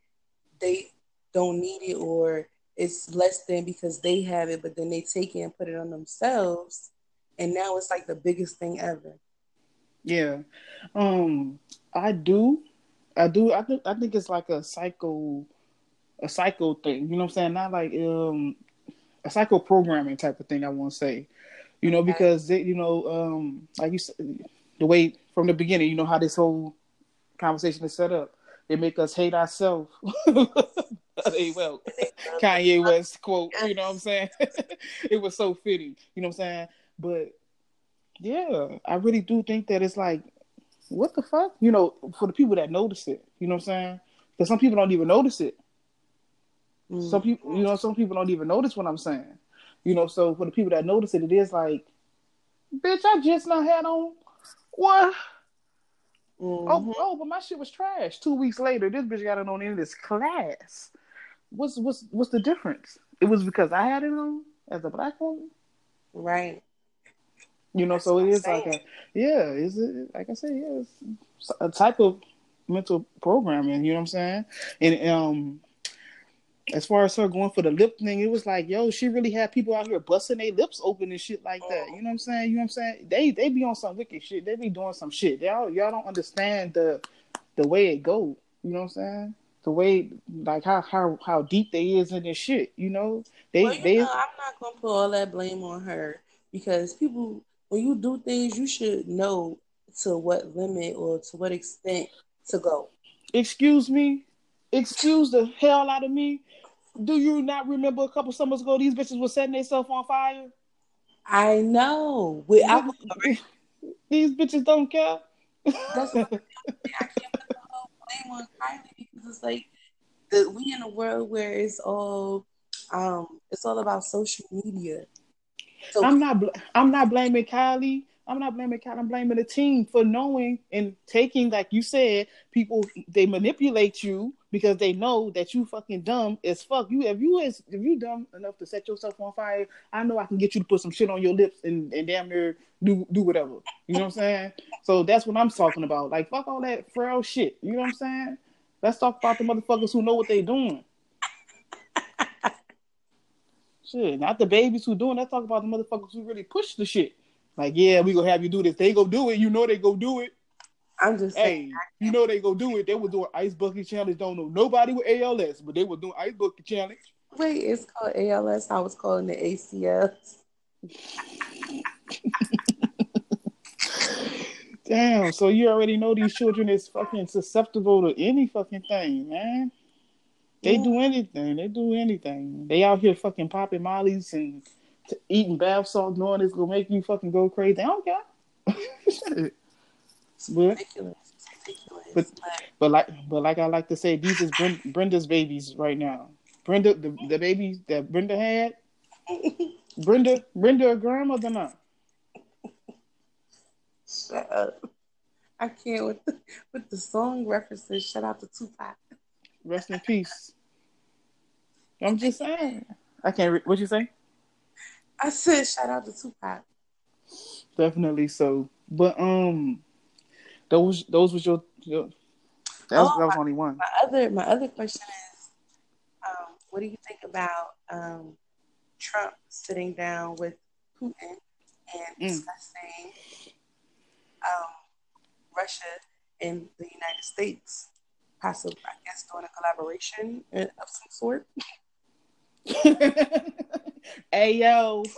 they don't need it or it's less than because they have it, but then they take it and put it on themselves, and now it's like the biggest thing ever. Yeah, um, I do I do. I think. I think it's like a psycho, a psycho thing. You know what I'm saying? Not like um, a psycho programming type of thing. I want to say, you know, because they, you know, um, like you said, the way from the beginning, you know how this whole conversation is set up. They make us hate ourselves. hey, well, Kanye West quote. You know what I'm saying? it was so fitting. You know what I'm saying? But yeah, I really do think that it's like what the fuck? You know, for the people that notice it, you know what I'm saying? Because some people don't even notice it. Mm. Some people, you know, some people don't even notice what I'm saying. You know, so for the people that notice it, it is like, bitch, I just not had on what? Oh, mm-hmm. Oh, oh, but my shit was trash. Two weeks later, this bitch got it on in this class. What's what's what's the difference? It was because I had it on as a black woman, right? You know, That's so it is like a yeah, is it like I said, yeah, it's a type of mental programming, you know what I'm saying? And um as far as her going for the lip thing, it was like, yo, she really had people out here busting their lips open and shit like that. Oh. You know what I'm saying? You know what I'm saying? They they be on some wicked shit. They be doing some shit. Y'all y'all don't understand the the way it go. You know what I'm saying? The way like how how how deep they is in this shit. You know they well, you they. Know, I'm not gonna put all that blame on her because people when you do things, you should know to what limit or to what extent to go. Excuse me? Excuse the hell out of me? Do you not remember a couple summers ago these bitches were setting themselves on fire? I know. We, I, these bitches don't care. That's what I can't put the whole blame on Kylie because it's like the, we in a world where it's all um it's all about social media. So I'm not I'm not blaming Kylie. I'm not blaming Kylie. I'm blaming the team for knowing and taking, like you said, people they manipulate you because they know that you fucking dumb as fuck. You if you is if you dumb enough to set yourself on fire, I know I can get you to put some shit on your lips and, and damn near do do whatever. You know what I'm saying? So that's what I'm talking about. Like fuck all that frail shit. You know what I'm saying? Let's talk about the motherfuckers who know what they doing. Shit, not the babies who doing. Let's talk about the motherfuckers who really push the shit. Like, yeah, we gonna have you do this. They go do it. You know they go do it. I'm just saying. Hey, you know they go do it. They were doing ice bucket challenge. Don't know nobody with ALS, but they were doing ice bucket challenge. Wait, it's called ALS. I was calling it ACS. Damn, so you already know these children is fucking susceptible to any fucking thing, man. They yeah. do anything. They do anything. They out here fucking popping mollies and t- eating bath salt, knowing it's gonna make you fucking go crazy. I don't care. But, ridiculous. ridiculous. But, but like, but like I like to say, these is Brenda's babies right now. Brenda, the, the babies that Brenda had. Brenda, Brenda, a grandmother now. Shut up. I can't with the, with the song references. Shout out to Tupac. Rest in peace. I'm just saying. I can't. Re- what you say? I said shout out to Tupac. Definitely so, but um, those those was your, your that was, oh, that was my, only one. My other my other question is, um, what do you think about um Trump sitting down with Putin and mm. discussing um Russia and the United States, possibly, I guess, doing a collaboration of some sort. hey yo,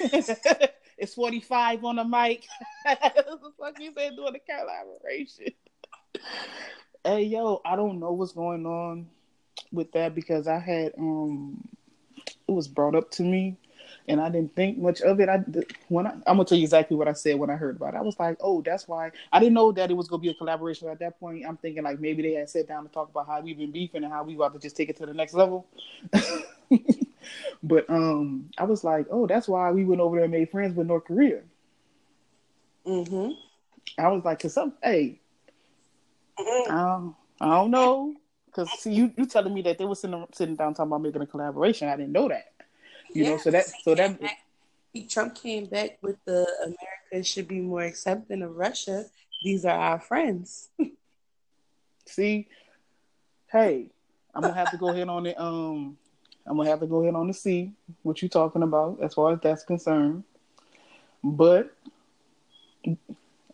it's forty five on the mic. fuck you say doing a collaboration? hey yo, I don't know what's going on with that because I had um, it was brought up to me and I didn't think much of it. I when I, I'm gonna tell you exactly what I said when I heard about it. I was like, oh, that's why I didn't know that it was gonna be a collaboration at that point. I'm thinking like maybe they had sat down to talk about how we've been beefing and how we about to just take it to the next level. but um, I was like, oh, that's why we went over there and made friends with North Korea. Mhm. I was like, cause some, hey, mm-hmm. um, I don't know, cause see, you you telling me that they were sitting sitting down talking about making a collaboration. I didn't know that. You yeah, know, so that so that back, Trump came back with the America should be more accepting of Russia. These are our friends. See, hey, I'm gonna have to go ahead on it. Um, I'm gonna have to go ahead on the see what you're talking about as far as that's concerned. But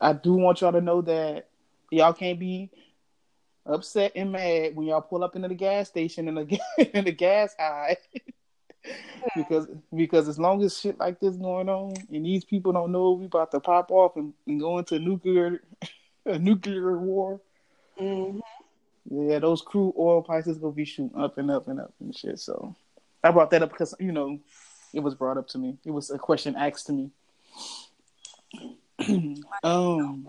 I do want y'all to know that y'all can't be upset and mad when y'all pull up into the gas station and the, and the gas high. because because as long as shit like this going on and these people don't know we about to pop off and, and go into nuclear a nuclear war. Mm-hmm. Yeah, those crude oil prices gonna be shooting up and up and up and shit. So I brought that up because you know it was brought up to me. It was a question asked to me. um,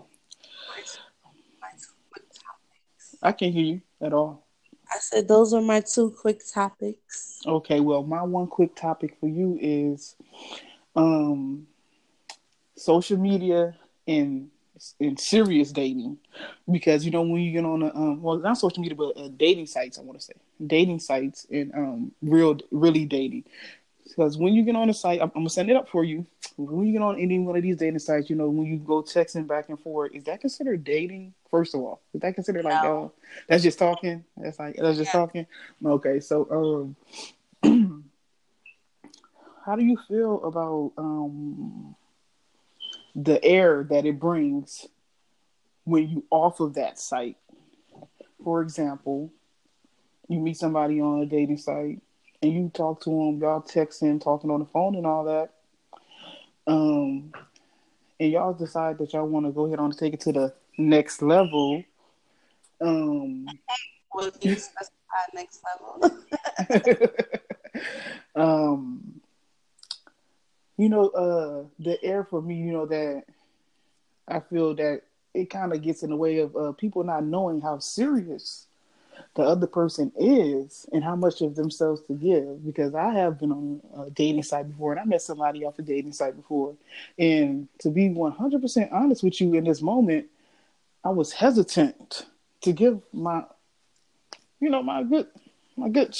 I can't hear you at all. I said those are my two quick topics. Okay, well, my one quick topic for you is um social media and in serious dating because you know when you get on a um well not social media but uh, dating sites I want to say dating sites and um real really dating because when you get on a site, I'm, I'm, gonna send it up for you. When you get on any one of these dating sites, you know, when you go texting back and forth, is that considered dating? First of all, is that considered like, no. uh, that's just talking? That's like that's just yeah. talking. Okay, so um, how do you feel about um the air that it brings when you off of that site? For example, you meet somebody on a dating site and you talk to them, y'all texting, talking on the phone and all that, um, and y'all decide that y'all want to go ahead on and take it to the next level, um, will you specify next level? um, you know, uh, the air for me, you know that I feel that it kind of gets in the way of uh, people not knowing how serious the other person is and how much of themselves to give. Because I have been on a dating site before and I met somebody off a dating site before. And to be 100% honest with you in this moment, I was hesitant to give my, you know, my good, my good,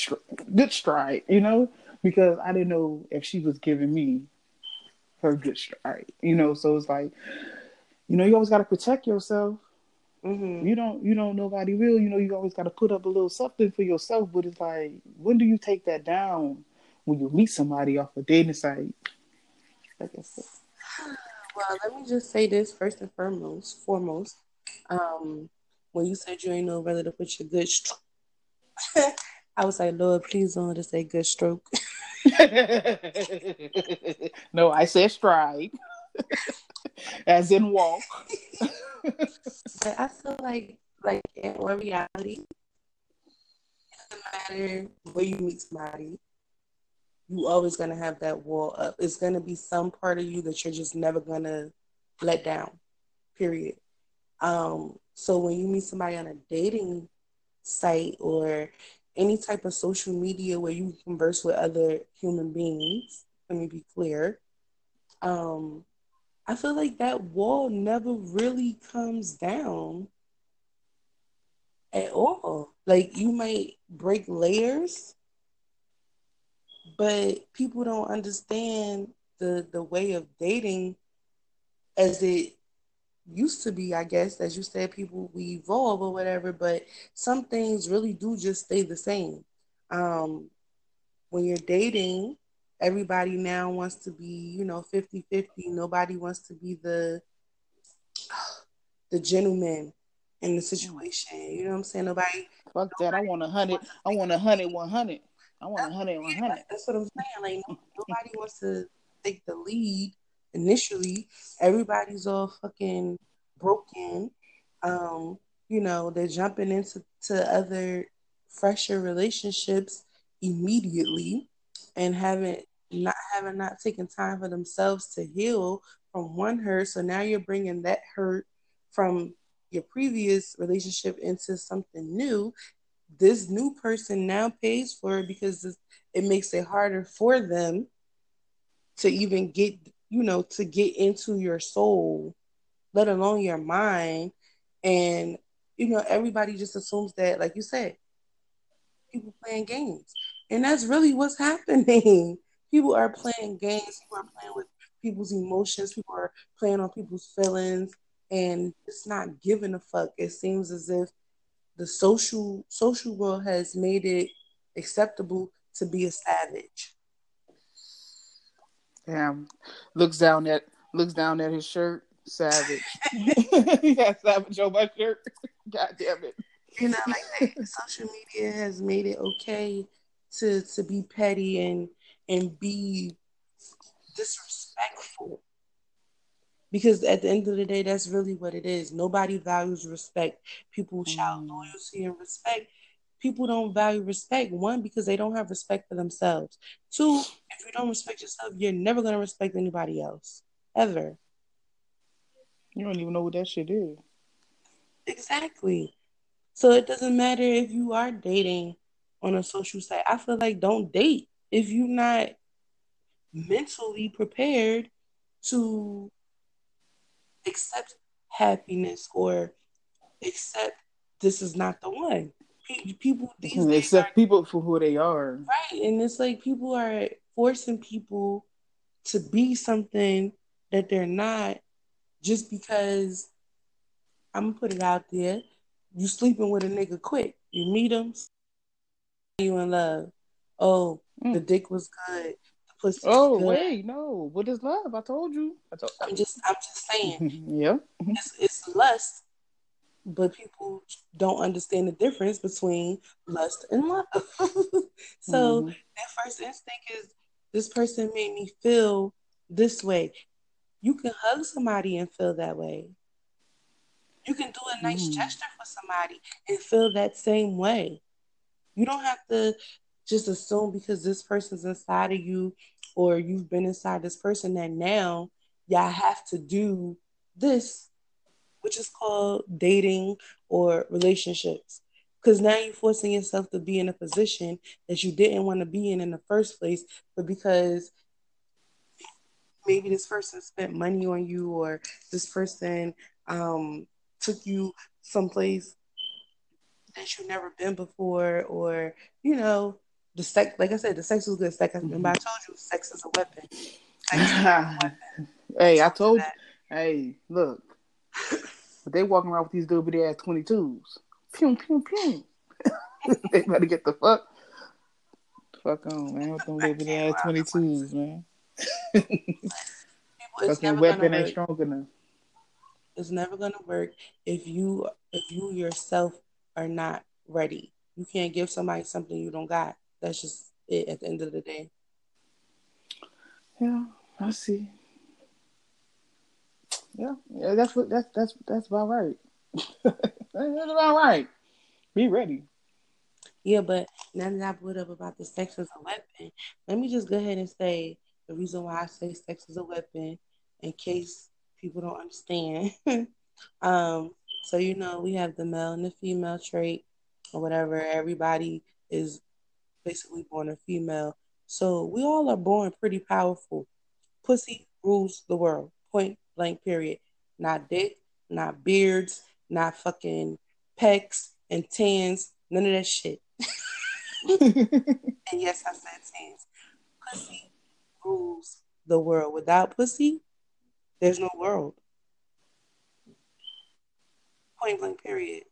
good stride, you know, because I didn't know if she was giving me her good stride, you know. So it's like, you know, you always got to protect yourself Mm-hmm. You don't, you don't. Nobody will. You know, you always got to put up a little something for yourself. But it's like, when do you take that down? When you meet somebody off a dating site? Like I said. Well, let me just say this first and foremost. Foremost, um, when you said you ain't no whether to put your good, stroke, I was like, Lord, please don't just say good stroke. no, I said stride, as in walk. but I feel like, like in all reality, it doesn't matter where you meet somebody, you always gonna have that wall up. It's gonna be some part of you that you're just never gonna let down. Period. Um, so when you meet somebody on a dating site or any type of social media where you converse with other human beings, let me be clear. Um, I feel like that wall never really comes down at all. Like you might break layers, but people don't understand the the way of dating as it used to be, I guess, as you said, people we evolve or whatever, but some things really do just stay the same. Um, when you're dating, everybody now wants to be, you know, 50 50. Nobody wants to be the the gentleman in the situation. You know what I'm saying? Nobody fuck that. I want a hundred. I want a hundred one hundred. I want a hundred one hundred. That's what I'm saying. Like nobody wants to take the lead initially. Everybody's all fucking broken. Um, you know, they're jumping into to other fresher relationships immediately and haven't not having not taken time for themselves to heal from one hurt. So now you're bringing that hurt from your previous relationship into something new. This new person now pays for it because it makes it harder for them to even get, you know, to get into your soul, let alone your mind. And, you know, everybody just assumes that, like you said, people playing games. And that's really what's happening. People are playing games, people are playing with people's emotions, people are playing on people's feelings, and it's not giving a fuck. It seems as if the social social world has made it acceptable to be a savage. Damn. Looks down at looks down at his shirt. Savage. he got savage on my shirt. God damn it. You know, like social media has made it okay to to be petty and and be disrespectful. Because at the end of the day, that's really what it is. Nobody values respect. People shout mm. loyalty and respect. People don't value respect. One, because they don't have respect for themselves. Two, if you don't respect yourself, you're never going to respect anybody else. Ever. You don't even know what that shit is. Exactly. So it doesn't matter if you are dating on a social site. I feel like don't date if you're not mentally prepared to accept happiness or accept this is not the one. People these accept are, people for who they are. Right. And it's like people are forcing people to be something that they're not just because I'm gonna put it out there. You sleeping with a nigga quick. You meet him, you in love. Oh, mm. the dick was good. The pussy. Oh good. wait, no. What is love? I told you. I told. I'm just. I'm just saying. yeah. It's, it's lust, but people don't understand the difference between lust and love. so mm-hmm. their first instinct is this person made me feel this way. You can hug somebody and feel that way. You can do a nice mm. gesture for somebody and feel that same way. You don't have to just assume because this person's inside of you or you've been inside this person that now y'all have to do this, which is called dating or relationships. Because now you're forcing yourself to be in a position that you didn't want to be in in the first place, but because maybe this person spent money on you or this person um, took you someplace that you've never been before, or you know, the sex. Like I said, the sex was good. Sex. Mm-hmm. Remember, I told you, sex is a weapon. Is a weapon. hey, I told you. Hey, look. But they walking around with these little bitty ass twenty twos. Pew pew pew. they better get the fuck. Fuck on, man. With them little bitty ass twenty twos, man. Fucking weapon ain't strong enough. It's never gonna work if you if you yourself are not ready. You can't give somebody something you don't got. That's just it at the end of the day. Yeah, I see. Yeah, yeah, that's what that's that's that's about right. that's about right. Be ready. Yeah, but now that I put up about the sex as a weapon, let me just go ahead and say the reason why I say sex is a weapon, in case people don't understand. um, so you know we have the male and the female trait, or whatever. Everybody is basically born a female, so we all are born pretty powerful. Pussy rules the world. Point blank. Period. Not dick, not beards, not fucking pecs and tans. None of that shit. and yes, I said tans. Pussy rules the world. Without pussy, there's no world. Point blank, period.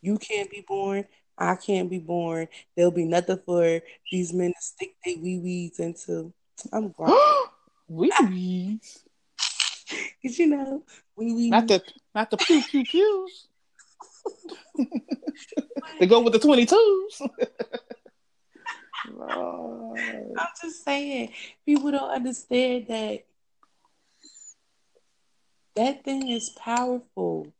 You can't be born. I can't be born. There'll be nothing for these men to stick their wee wees into. I'm grown. wee wees. Did you know? we, wees. Not the not the pew pew pews. they go with the twenty twos. I'm just saying, people don't understand that that thing is powerful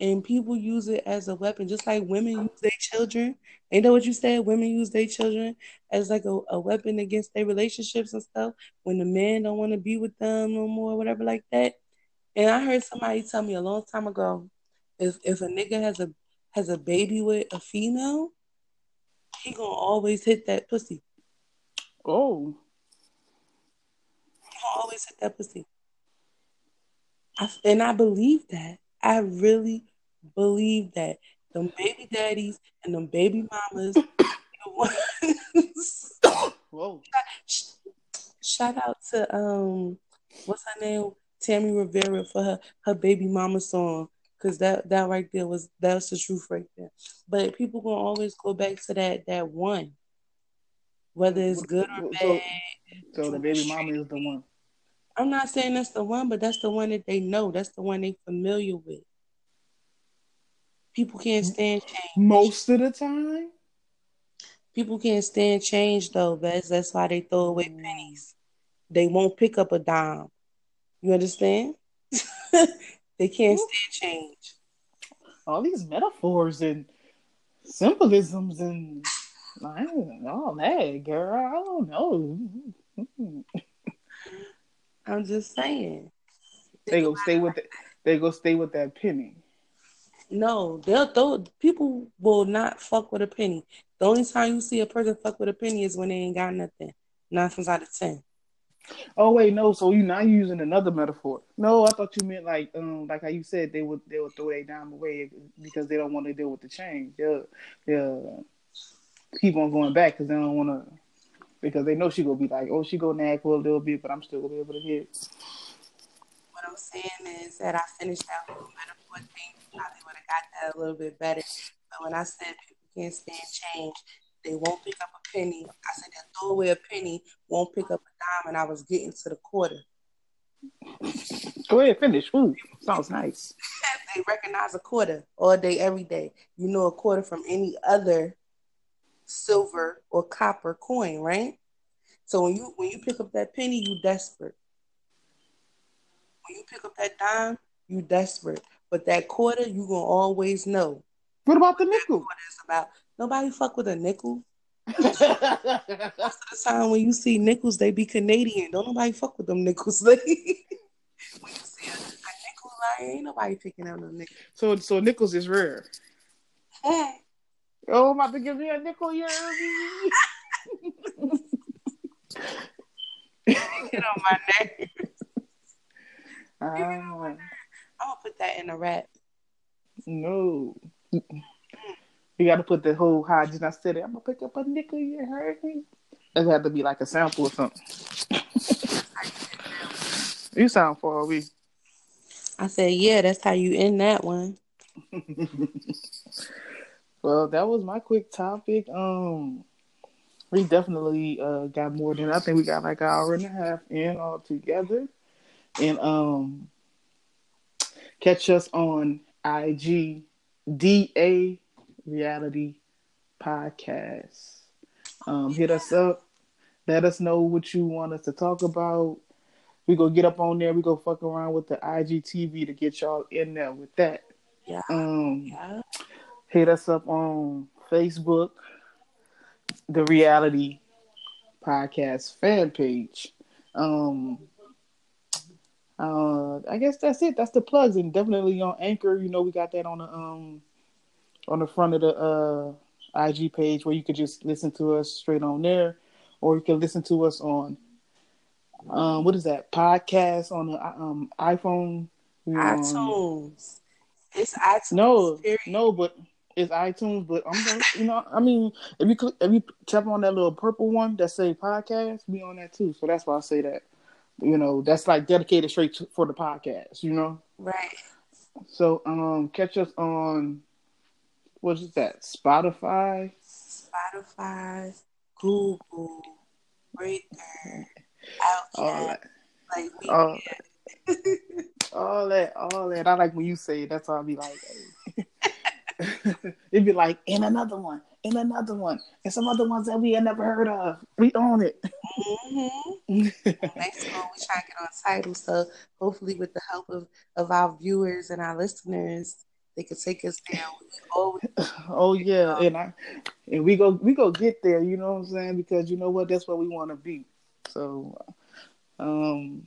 and people use it as a weapon, just like women use their children. You know what you said? Women use their children as like a, a weapon against their relationships and stuff when the men don't want to be with them no more, whatever like that. And I heard somebody tell me a long time ago, if if a nigga has a has a baby with a female, he gonna always hit that pussy. Oh. He gonna always hit that pussy. I, and I believe that. I really believe that. Them baby daddies and them baby mamas. Whoa. Shout out to um what's her name? Tammy Rivera for her, her baby mama song. Cause that that right there was that's the truth right there. But people gonna always go back to that that one. Whether it's good or bad. So, so the baby mama is the one. I'm not saying that's the one, but that's the one that they know. That's the one they're familiar with. People can't stand change. Most of the time. People can't stand change though, Bess. That's why they throw away mm. pennies. They won't pick up a dime. You understand? they can't stand change. All these metaphors and symbolisms and I don't know that, girl. I don't know. I'm just saying. They go stay with it. They go stay with that penny. No, they'll throw people will not fuck with a penny. The only time you see a person fuck with a penny is when they ain't got nothing. Nine times out of ten. Oh wait, no. So you now using another metaphor? No, I thought you meant like um like how you said they would they would throw their dime away because they don't want to deal with the change. They'll they'll keep on going back because they don't want to because they know she gonna be like, oh, she gonna nag for a little bit, but I'm still gonna be able to hit. What I'm saying is that I finished that whole metaphor thing. Probably would have got that a little bit better. But when I said people can't stand change, they won't pick up a penny. I said they'll throw away a penny, won't pick up a dime, and I was getting to the quarter. Go ahead, finish. Ooh, sounds nice. they recognize a quarter all day, every day. You know a quarter from any other silver or copper coin, right? So when you when you pick up that penny, you desperate. When you pick up that dime, you desperate. But that quarter, you gonna always know. What about the nickel? What is about? Nobody fuck with a nickel. Most of the time when you see nickels, they be Canadian. Don't nobody fuck with them nickels. when you see a, a nickel, like, ain't nobody picking out no nickel. So so nickels is rare. Oh, I'm about to give me a nickel, you Get on my nerves. Uh, I'm gonna put that in a rap. No. You gotta put the whole how I just not said it. I'm gonna pick up a nickel, you heard me? It had to be like a sample or something. you sound far away. I said, yeah, that's how you end that one. Well, that was my quick topic. Um, we definitely uh, got more than I think we got like an hour and a half in all together. And um, catch us on IG DA Reality Podcast. Um, hit us up. Let us know what you want us to talk about. We go get up on there. We go fuck around with the IGTV to get y'all in there with that. Yeah. Um, Yeah. Hit us up on Facebook, the Reality Podcast fan page. Um, uh, I guess that's it. That's the plugs, and definitely on Anchor. You know, we got that on the um on the front of the uh IG page where you could just listen to us straight on there, or you can listen to us on um what is that podcast on the um iPhone. On- iTunes. It's iTunes. no, period. no, but it's iTunes. But I'm gonna, you know, I mean, if you click, if you tap on that little purple one that say podcast, we on that too. So that's why I say that. You know, that's like dedicated straight to, for the podcast. You know, Right. so um, catch us on what is that? Spotify. Spotify, Google, Breaker, Overcast. that, Like we all, all that, all that. I like when you say it. That's why I be like, hey. it'd be like, and another one, and another one, and some other ones that we had never heard of. We own it. hmm Next one, we try to get on Tidal. So hopefully, with the help of, of our viewers and our listeners, they could take us down. Always oh yeah, and I and we go we go get there. You know what I'm saying? Because you know what? That's where we want to be. So, um,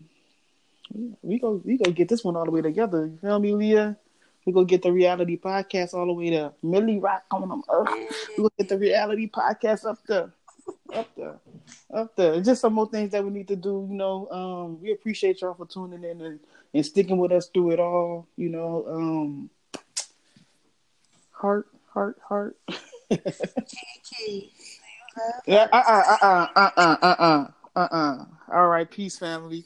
we go we go get this one all the way together. You feel me, Leah? We go get the reality podcast all the way to Millie Rock on them. Uh, we go get the reality podcast up there, up there, up there. Just some more things that we need to do. You know, um, we appreciate y'all for tuning in and, and sticking with us through it all. You know, um, heart, heart, heart. Yeah, uh, uh, uh, uh, uh, uh, uh, uh, uh. All right, peace, family.